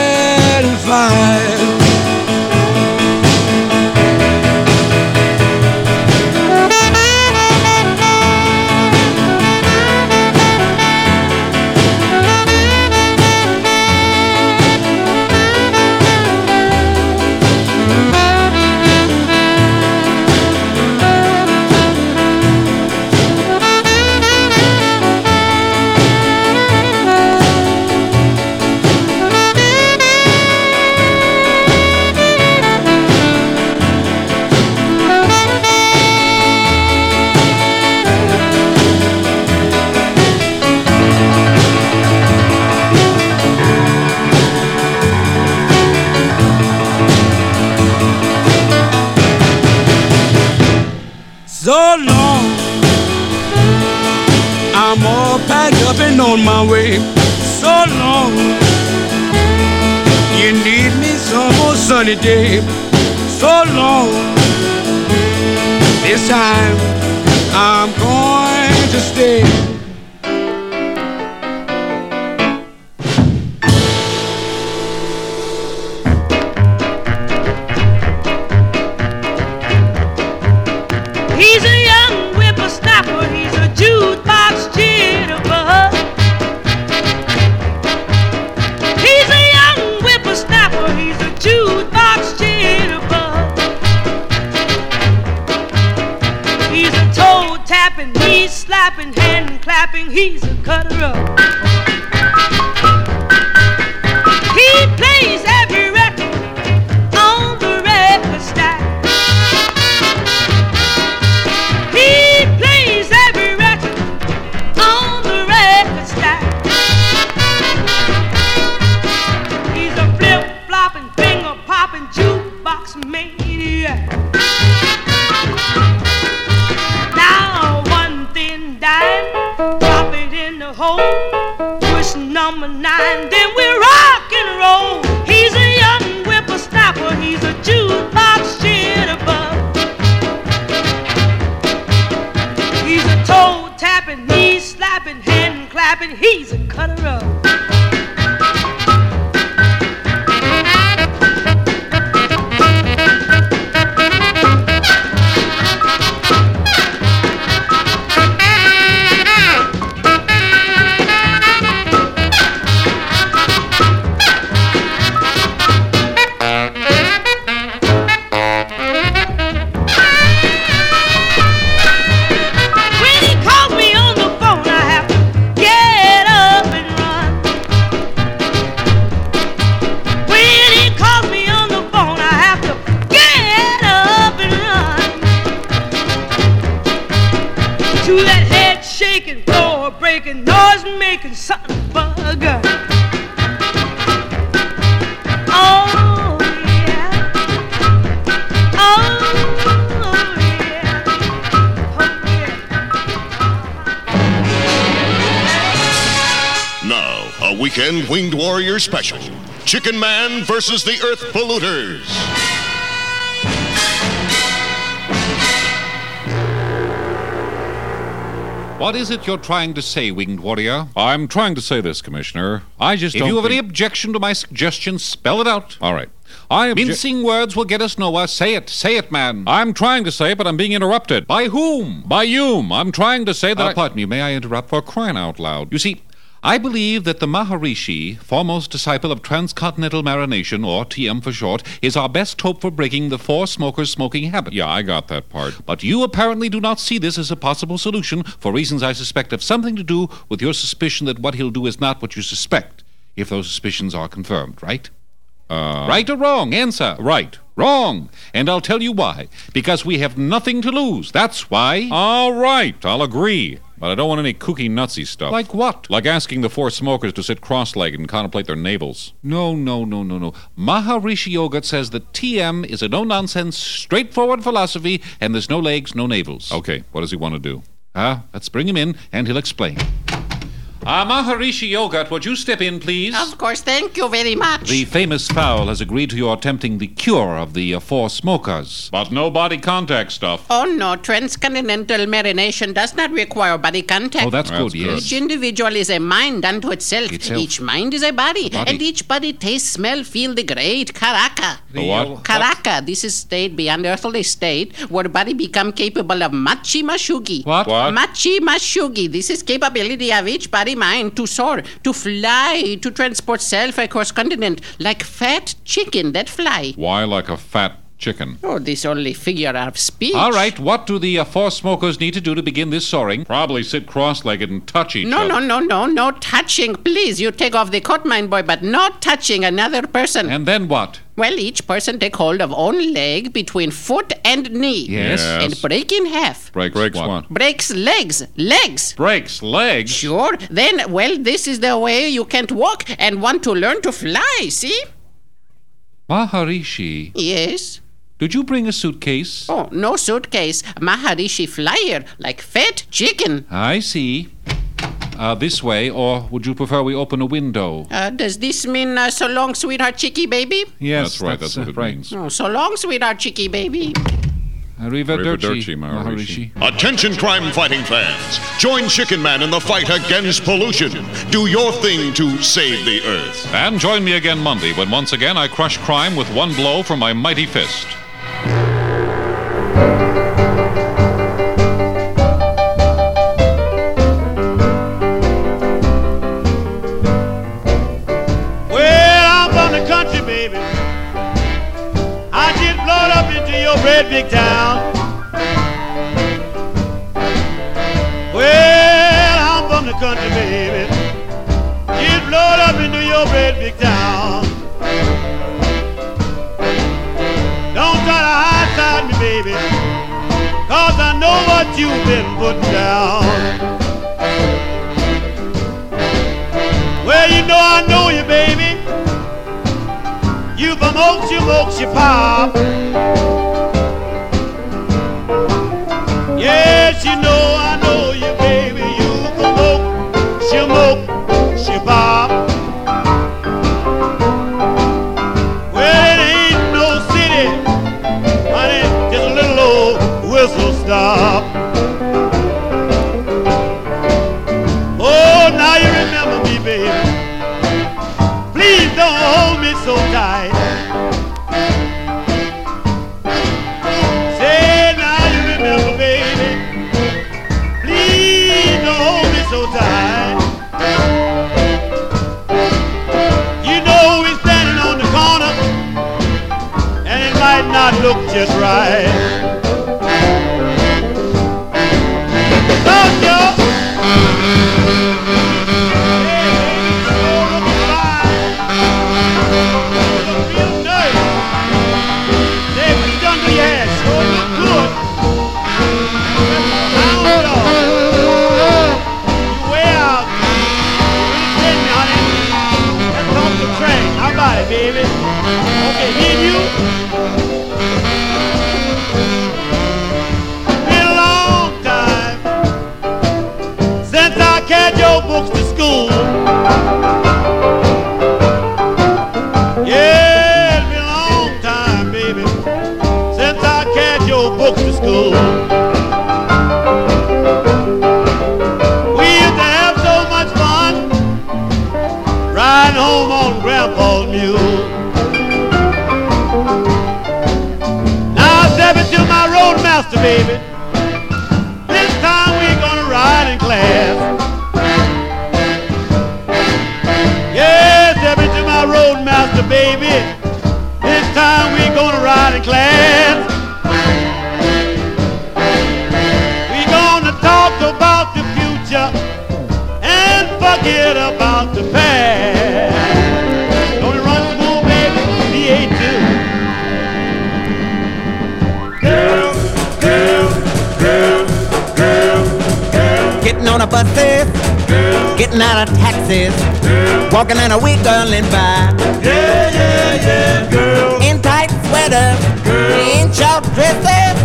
And on my way. So long. You need me some more oh, sunny day. So long. This time I'm going to stay. Clapping, he's a cutter up. Versus the Earth Polluters. What is it you're trying to say, Winged Warrior? I'm trying to say this, Commissioner. I just If don't you have any objection to my suggestion, spell it out. All right. I obje- Mincing words will get us nowhere. Say it. Say it, man. I'm trying to say, it, but I'm being interrupted. By whom? By you. I'm trying to say that. Uh, I- pardon me, may I interrupt for crying out loud? You see, I believe that the Maharishi, foremost disciple of transcontinental marination, or TM for short, is our best hope for breaking the four smokers' smoking habit. Yeah, I got that part. But you apparently do not see this as a possible solution for reasons I suspect have something to do with your suspicion that what he'll do is not what you suspect, if those suspicions are confirmed, right? Uh, Right or wrong? Answer. Right. Wrong. And I'll tell you why. Because we have nothing to lose. That's why. All right, I'll agree. But I don't want any kooky nutsy stuff. Like what? Like asking the four smokers to sit cross-legged and contemplate their navels. No, no, no, no, no. Maharishi Yoga says that TM is a no nonsense, straightforward philosophy, and there's no legs, no navels. Okay, what does he want to do? Ah, let's bring him in, and he'll explain. Ah, Maharishi Yogat, would you step in, please? Of course, thank you very much. The famous fowl has agreed to your attempting the cure of the uh, four smokers. But no body contact stuff. Oh no, transcontinental marination does not require body contact. Oh, that's good, yes. Each individual is a mind unto itself. Itself. Each mind is a body. Body. And each body tastes, smell, feel the great karaka. The what? Karaka. This is state beyond earthly state where body become capable of machi mashugi. What? What? Machi mashugi. This is capability of each body mind to soar, to fly, to transport self across continent like fat chicken that fly. Why like a fat chicken? Oh, this only figure of speech. All right, what do the uh, four smokers need to do to begin this soaring? Probably sit cross-legged and touch each No, other. no, no, no, no touching. Please, you take off the coat, mine boy, but not touching another person. And then what? well, each person take hold of own leg between foot and knee. Yes. Yes. And break in half. Breaks, Breaks what? what? Breaks legs. Legs. Breaks legs. Sure. Then, well, this is the way you can't walk and want to learn to fly, see? Maharishi, Yes. Did you bring a suitcase? Oh, no suitcase. Maharishi flyer, like fat chicken. I see. Uh, this way, or would you prefer we open a window? Uh, does this mean uh, so long, sweetheart, chicky baby? Yes, That's right, that's what uh, it right. means. Oh, so long, sweetheart, chicky baby. Arrivederci, Arrivederci, Maharishi. Attention, crime fighting fans. Join Chicken Man in the fight against pollution. Do your thing to save the earth. And join me again Monday when once again I crush crime with one blow from my mighty fist. Country, baby. I did blow up into your bread, big town. Well I'm from the country, baby. just blowed up into your great big town. Know what you've been putting down. Well, you know I know you, baby. You from Oakshire, Oakshire Pop. Yes, you know I know you, baby. You from Oakshire, baby. About it, baby? Okay, and you. Carried your books to school. Yeah, it's been a long time, baby, since I carried your books to school. We used to have so much fun riding home on Grandpa's mule. Now step into my roadmaster, baby. Buses, getting out of taxis, walking in a wig girl and by. Yeah, yeah, yeah, girl. In tight sweaters, in short dresses,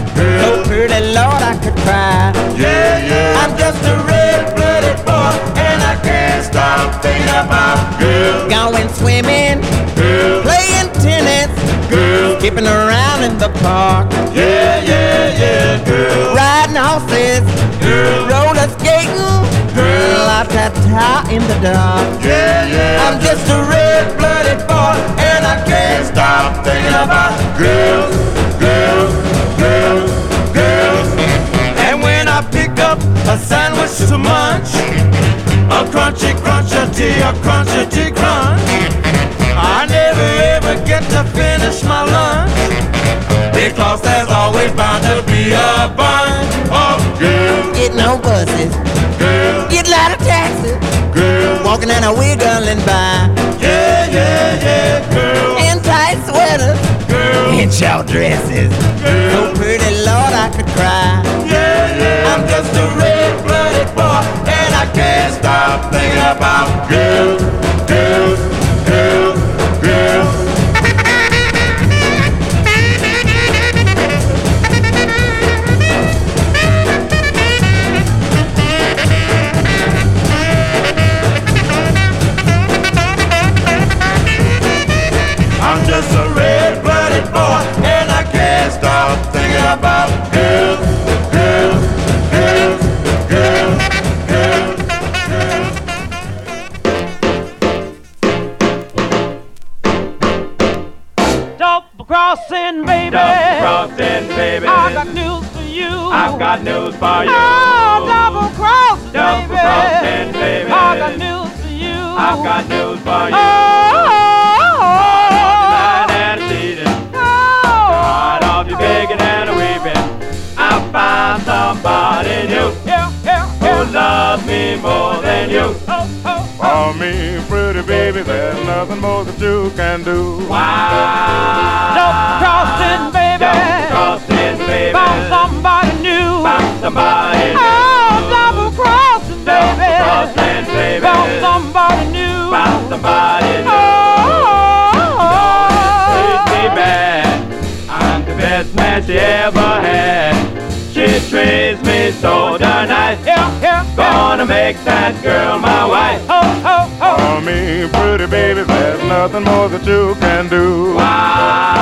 so pretty, Lord, I could cry. Yeah, yeah. I'm just a red-blooded boy, and I can't stop thinking about girls. Going swimming, playing tennis, skipping around in the park. Yeah, yeah, yeah, girl. Riding horses, la ta in the dark. Yeah, yeah. I'm just a red-blooded boy, and I can't stop thinking about girls, girls, girls, girls. And when I pick up a sandwich to munch, a crunchy crunchity, a crunchity crunch. I never ever get to finish my lunch because there's always bound to be a bunch of girls. Getting on buses, girls. Getting out of taxis, girls. Walking in a wiggling by. Yeah, yeah, yeah, girls. In tight sweaters, girls. In short dresses, girls. So pretty, Lord, I could cry. Yeah, yeah. I'm just a red-blooded boy, and I can't stop thinking about girls, girls, weeping. I find somebody new who loves me more than you. For me, pretty baby, there's nothing more that you can do. double crossing, she ever had. She treats me so darn nice. Yeah, yeah, Gonna make that girl my wife. Oh, oh, oh. For me, pretty baby, there's nothing more that you can do. for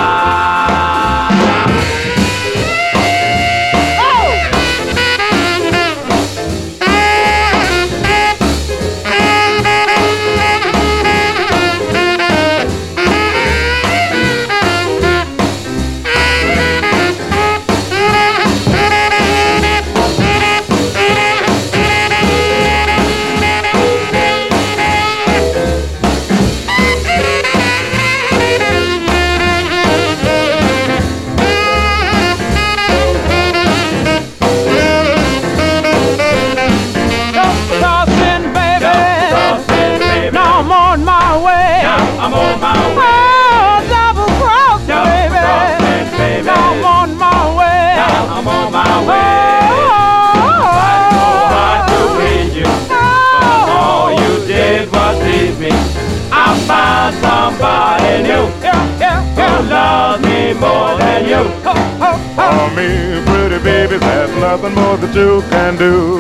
baby, there's nothing more that you can do.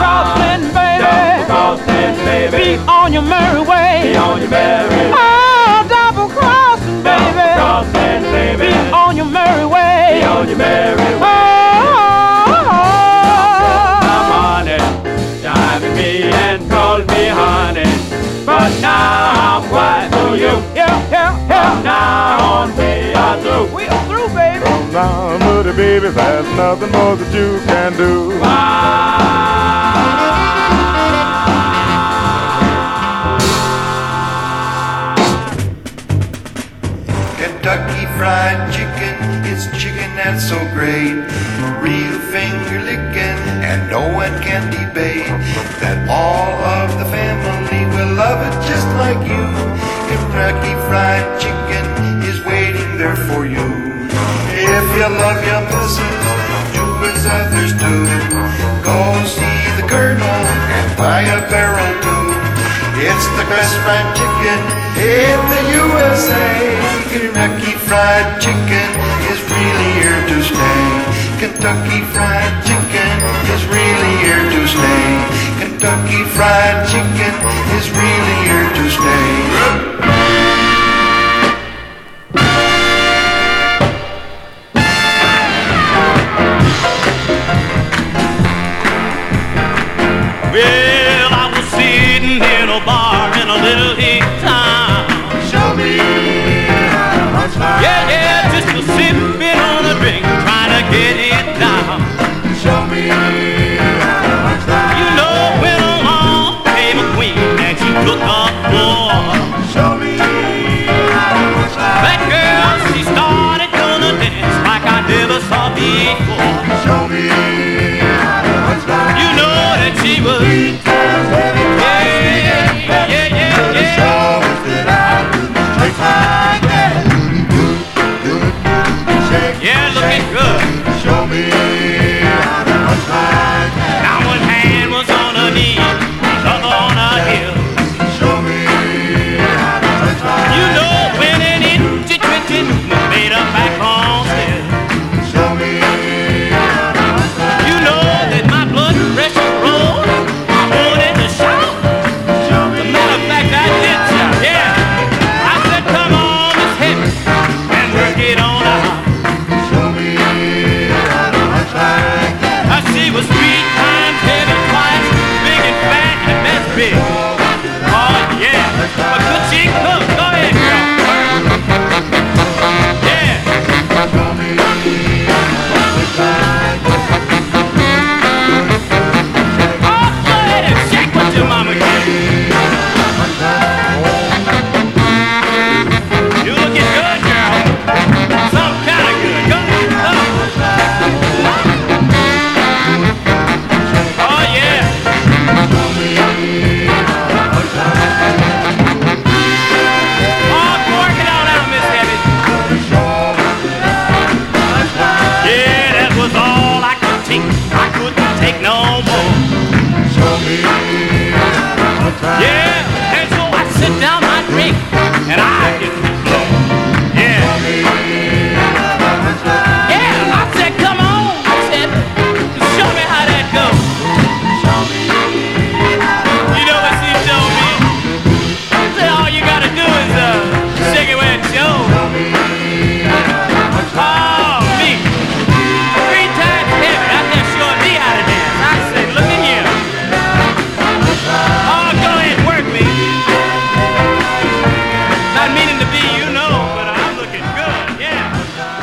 Crossing, baby. crossing, baby. Be on your merry way. Be on your merry Oh, double crossing, baby. crossing, baby. Be on your merry way. Be on your merry oh, way. Oh, oh, Come on and dime me and call me honey. But now I'm quite Now, pretty baby, there's nothing more that you can do. Kentucky Fried Chicken is chicken that's so great. Real finger licking, and no one can debate that all of the family will love it just like you. Kentucky Fried Chicken is waiting there for you. Love your missus, do as others do. Go see the Colonel and buy a barrel too. It's the best fried chicken in the USA. Kentucky Fried Chicken is really here to stay. Kentucky Fried Chicken is really here to stay. Kentucky Fried Chicken is really here to stay. Well, I was sitting in a bar in a little hick town. Show me Yeah, yeah, just a sipping on a drink, trying to get it down. Show me that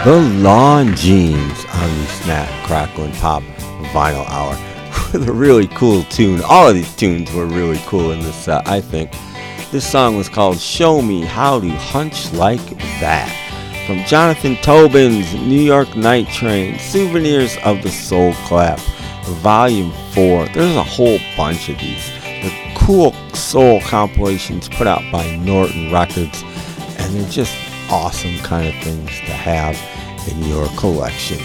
The Long-Genes on the Snap, Crackle, and Pop Vinyl Hour with a really cool tune. All of these tunes were really cool in this set, I think. This song was called Show Me How to Hunch Like That from Jonathan Toubin's New York Night Train Souvenirs of the Soul Clap, Volume 4. There's a whole bunch of these. The cool soul compilations put out by Norton Records, and they're just awesome kind of things to have in your collection.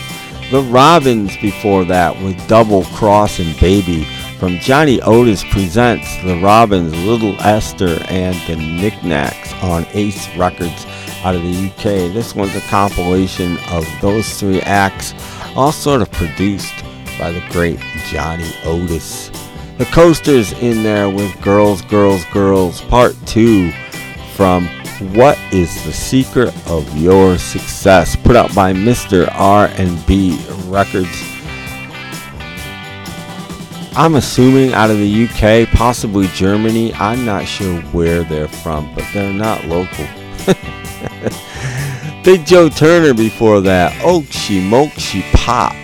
The Robins before that with Double Crossing Baby from Johnny Otis presents The Robins, Little Esther, and the Knickknacks on Ace Records out of the UK. This one's a compilation of those three acts, all sort of produced by the great Johnny Otis. The Coasters in there with Girls, Girls, Girls, Part 2 from What is the Secret of Your Success, put out by Mr. R&B Records. I'm assuming out of the UK, possibly Germany. I'm not sure where they're from, but they're not local. Big Joe Turner before that. Oakshie Mokshie Pop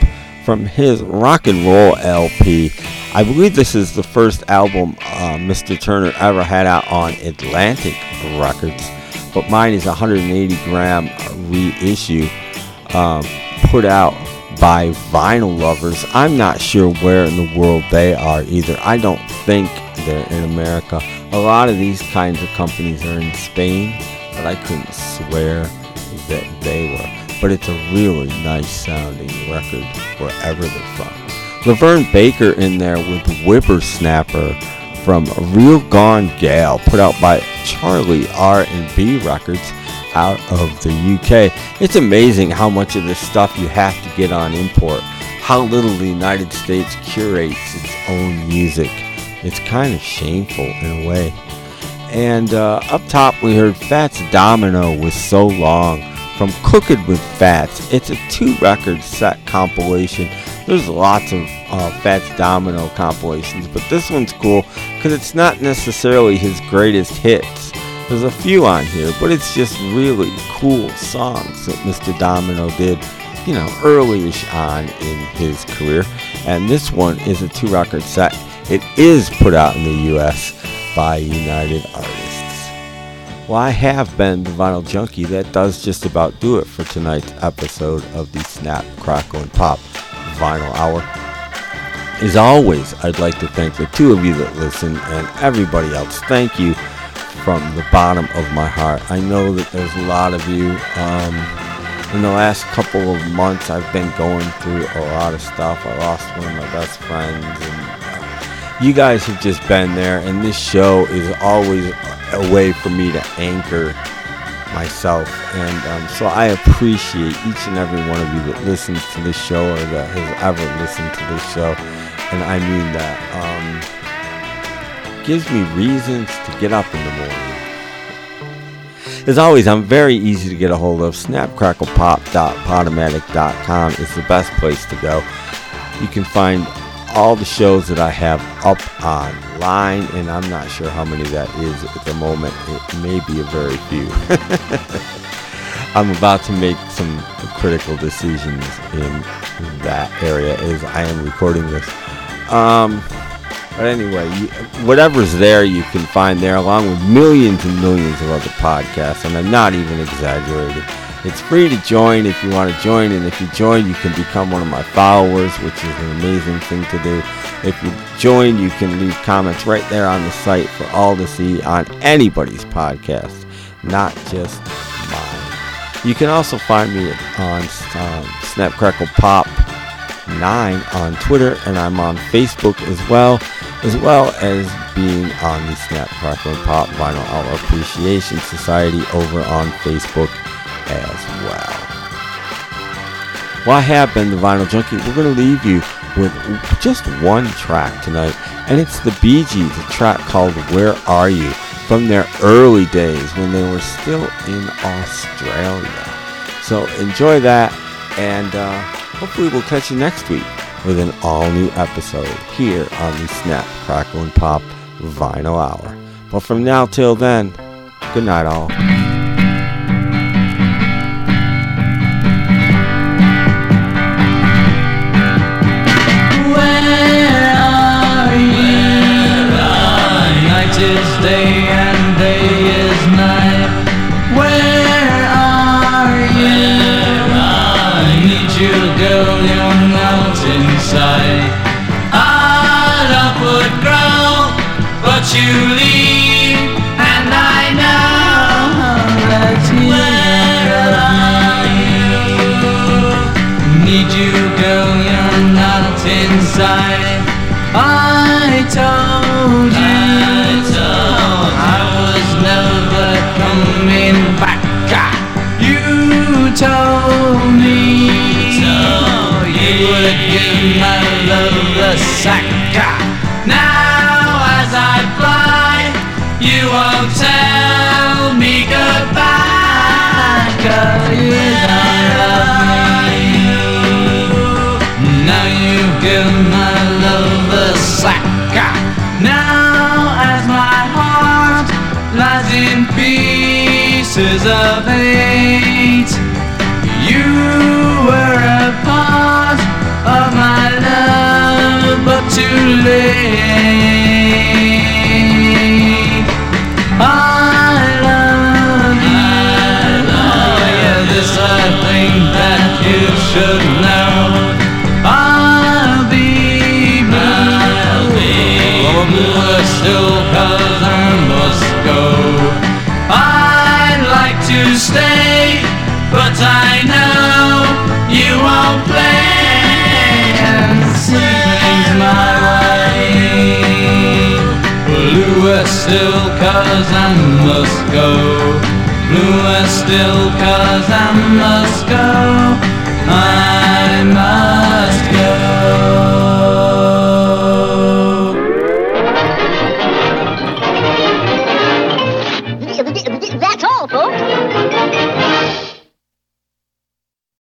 from his rock and roll LP. I believe this is the first album uh, Mr. Turner ever had out on Atlantic Records, but mine is a 180 gram reissue um, put out by vinyl lovers. I'm not sure where in the world they are either. I don't think they're in America. A lot of these kinds of companies are in Spain, but I couldn't swear that they were. But it's a really nice sounding record wherever they're from. LaVern Baker in there with Whippersnapper from Real Gone Gal, put out by Charly R&B Records out of the UK. It's amazing how much of this stuff you have to get on import. How little the United States curates its own music. It's kind of shameful in a way. And uh, up top, we heard Fats Domino with So Long from Cooking with Fats. It's a two record set compilation. There's lots of uh, Fats Domino compilations, but this one's cool because it's not necessarily his greatest hits. There's a few on here, but it's just really cool songs that Mr. Domino did, you know, early-ish on in his career. And this one is a two-record set. It is put out in the U.S. by United Artists. Well, I have been the Vinyl Junkie. That does just about do it for tonight's episode of the Snap, Crackle, and Pop Vinyl Hour. As always, I'd like to thank the two of you that listen and everybody else. Thank you from the bottom of my heart. I know that there's a lot of you. Um, in the last couple of months, I've been going through a lot of stuff. I lost one of my best friends, and uh, you guys have just been there. And this show is always a way for me to anchor myself. And um, so I appreciate each and every one of you that listens to this show or that has ever listened to this show. And I mean that. Um, gives me reasons to get up in the morning. As always, I'm very easy to get a hold of. Snapcracklepop.podomatic.com is the best place to go. You can find all the shows that I have up online, and I'm not sure how many that is at the moment. It may be a very few. I'm about to make some critical decisions in that area as I am recording this. Um, but anyway, you, whatever's there, you can find there, along with millions and millions of other podcasts. And I'm not even exaggerating. It's free to join if you want to join, and if you join, you can become one of my followers, which is an amazing thing to do. If you join, you can leave comments right there on the site for all to see on anybody's podcast, not just mine. You can also find me on um, Snapcrackle Pop 9 on Twitter, and I'm on Facebook as well, as well as being on the Snap Crackle and Pop Vinyl Hour Appreciation Society over on Facebook as well. Well, I have been the Vinyl Junkie. We're going to leave you with just one track tonight, and it's the Bee Gees, a track called Where Are You? from their early days when they were still in Australia. So enjoy that, and uh, hopefully we'll catch you next week with an all-new episode here on the Snap, Crackle, and Pop Vinyl Hour. But from now till then, good night all. You, girl, you're not inside. Love would grow, but you in my loveless sack. Now as I fly, you won't tell me goodbye. Girl, you love you. Now you give given my love a sack. Now as my heart lies in pieces of hate. I love you. Yeah, this I think that you should know. I'll be I must go. I'd like to stay, but I cause I must go. Bluer still, cause I must go. I must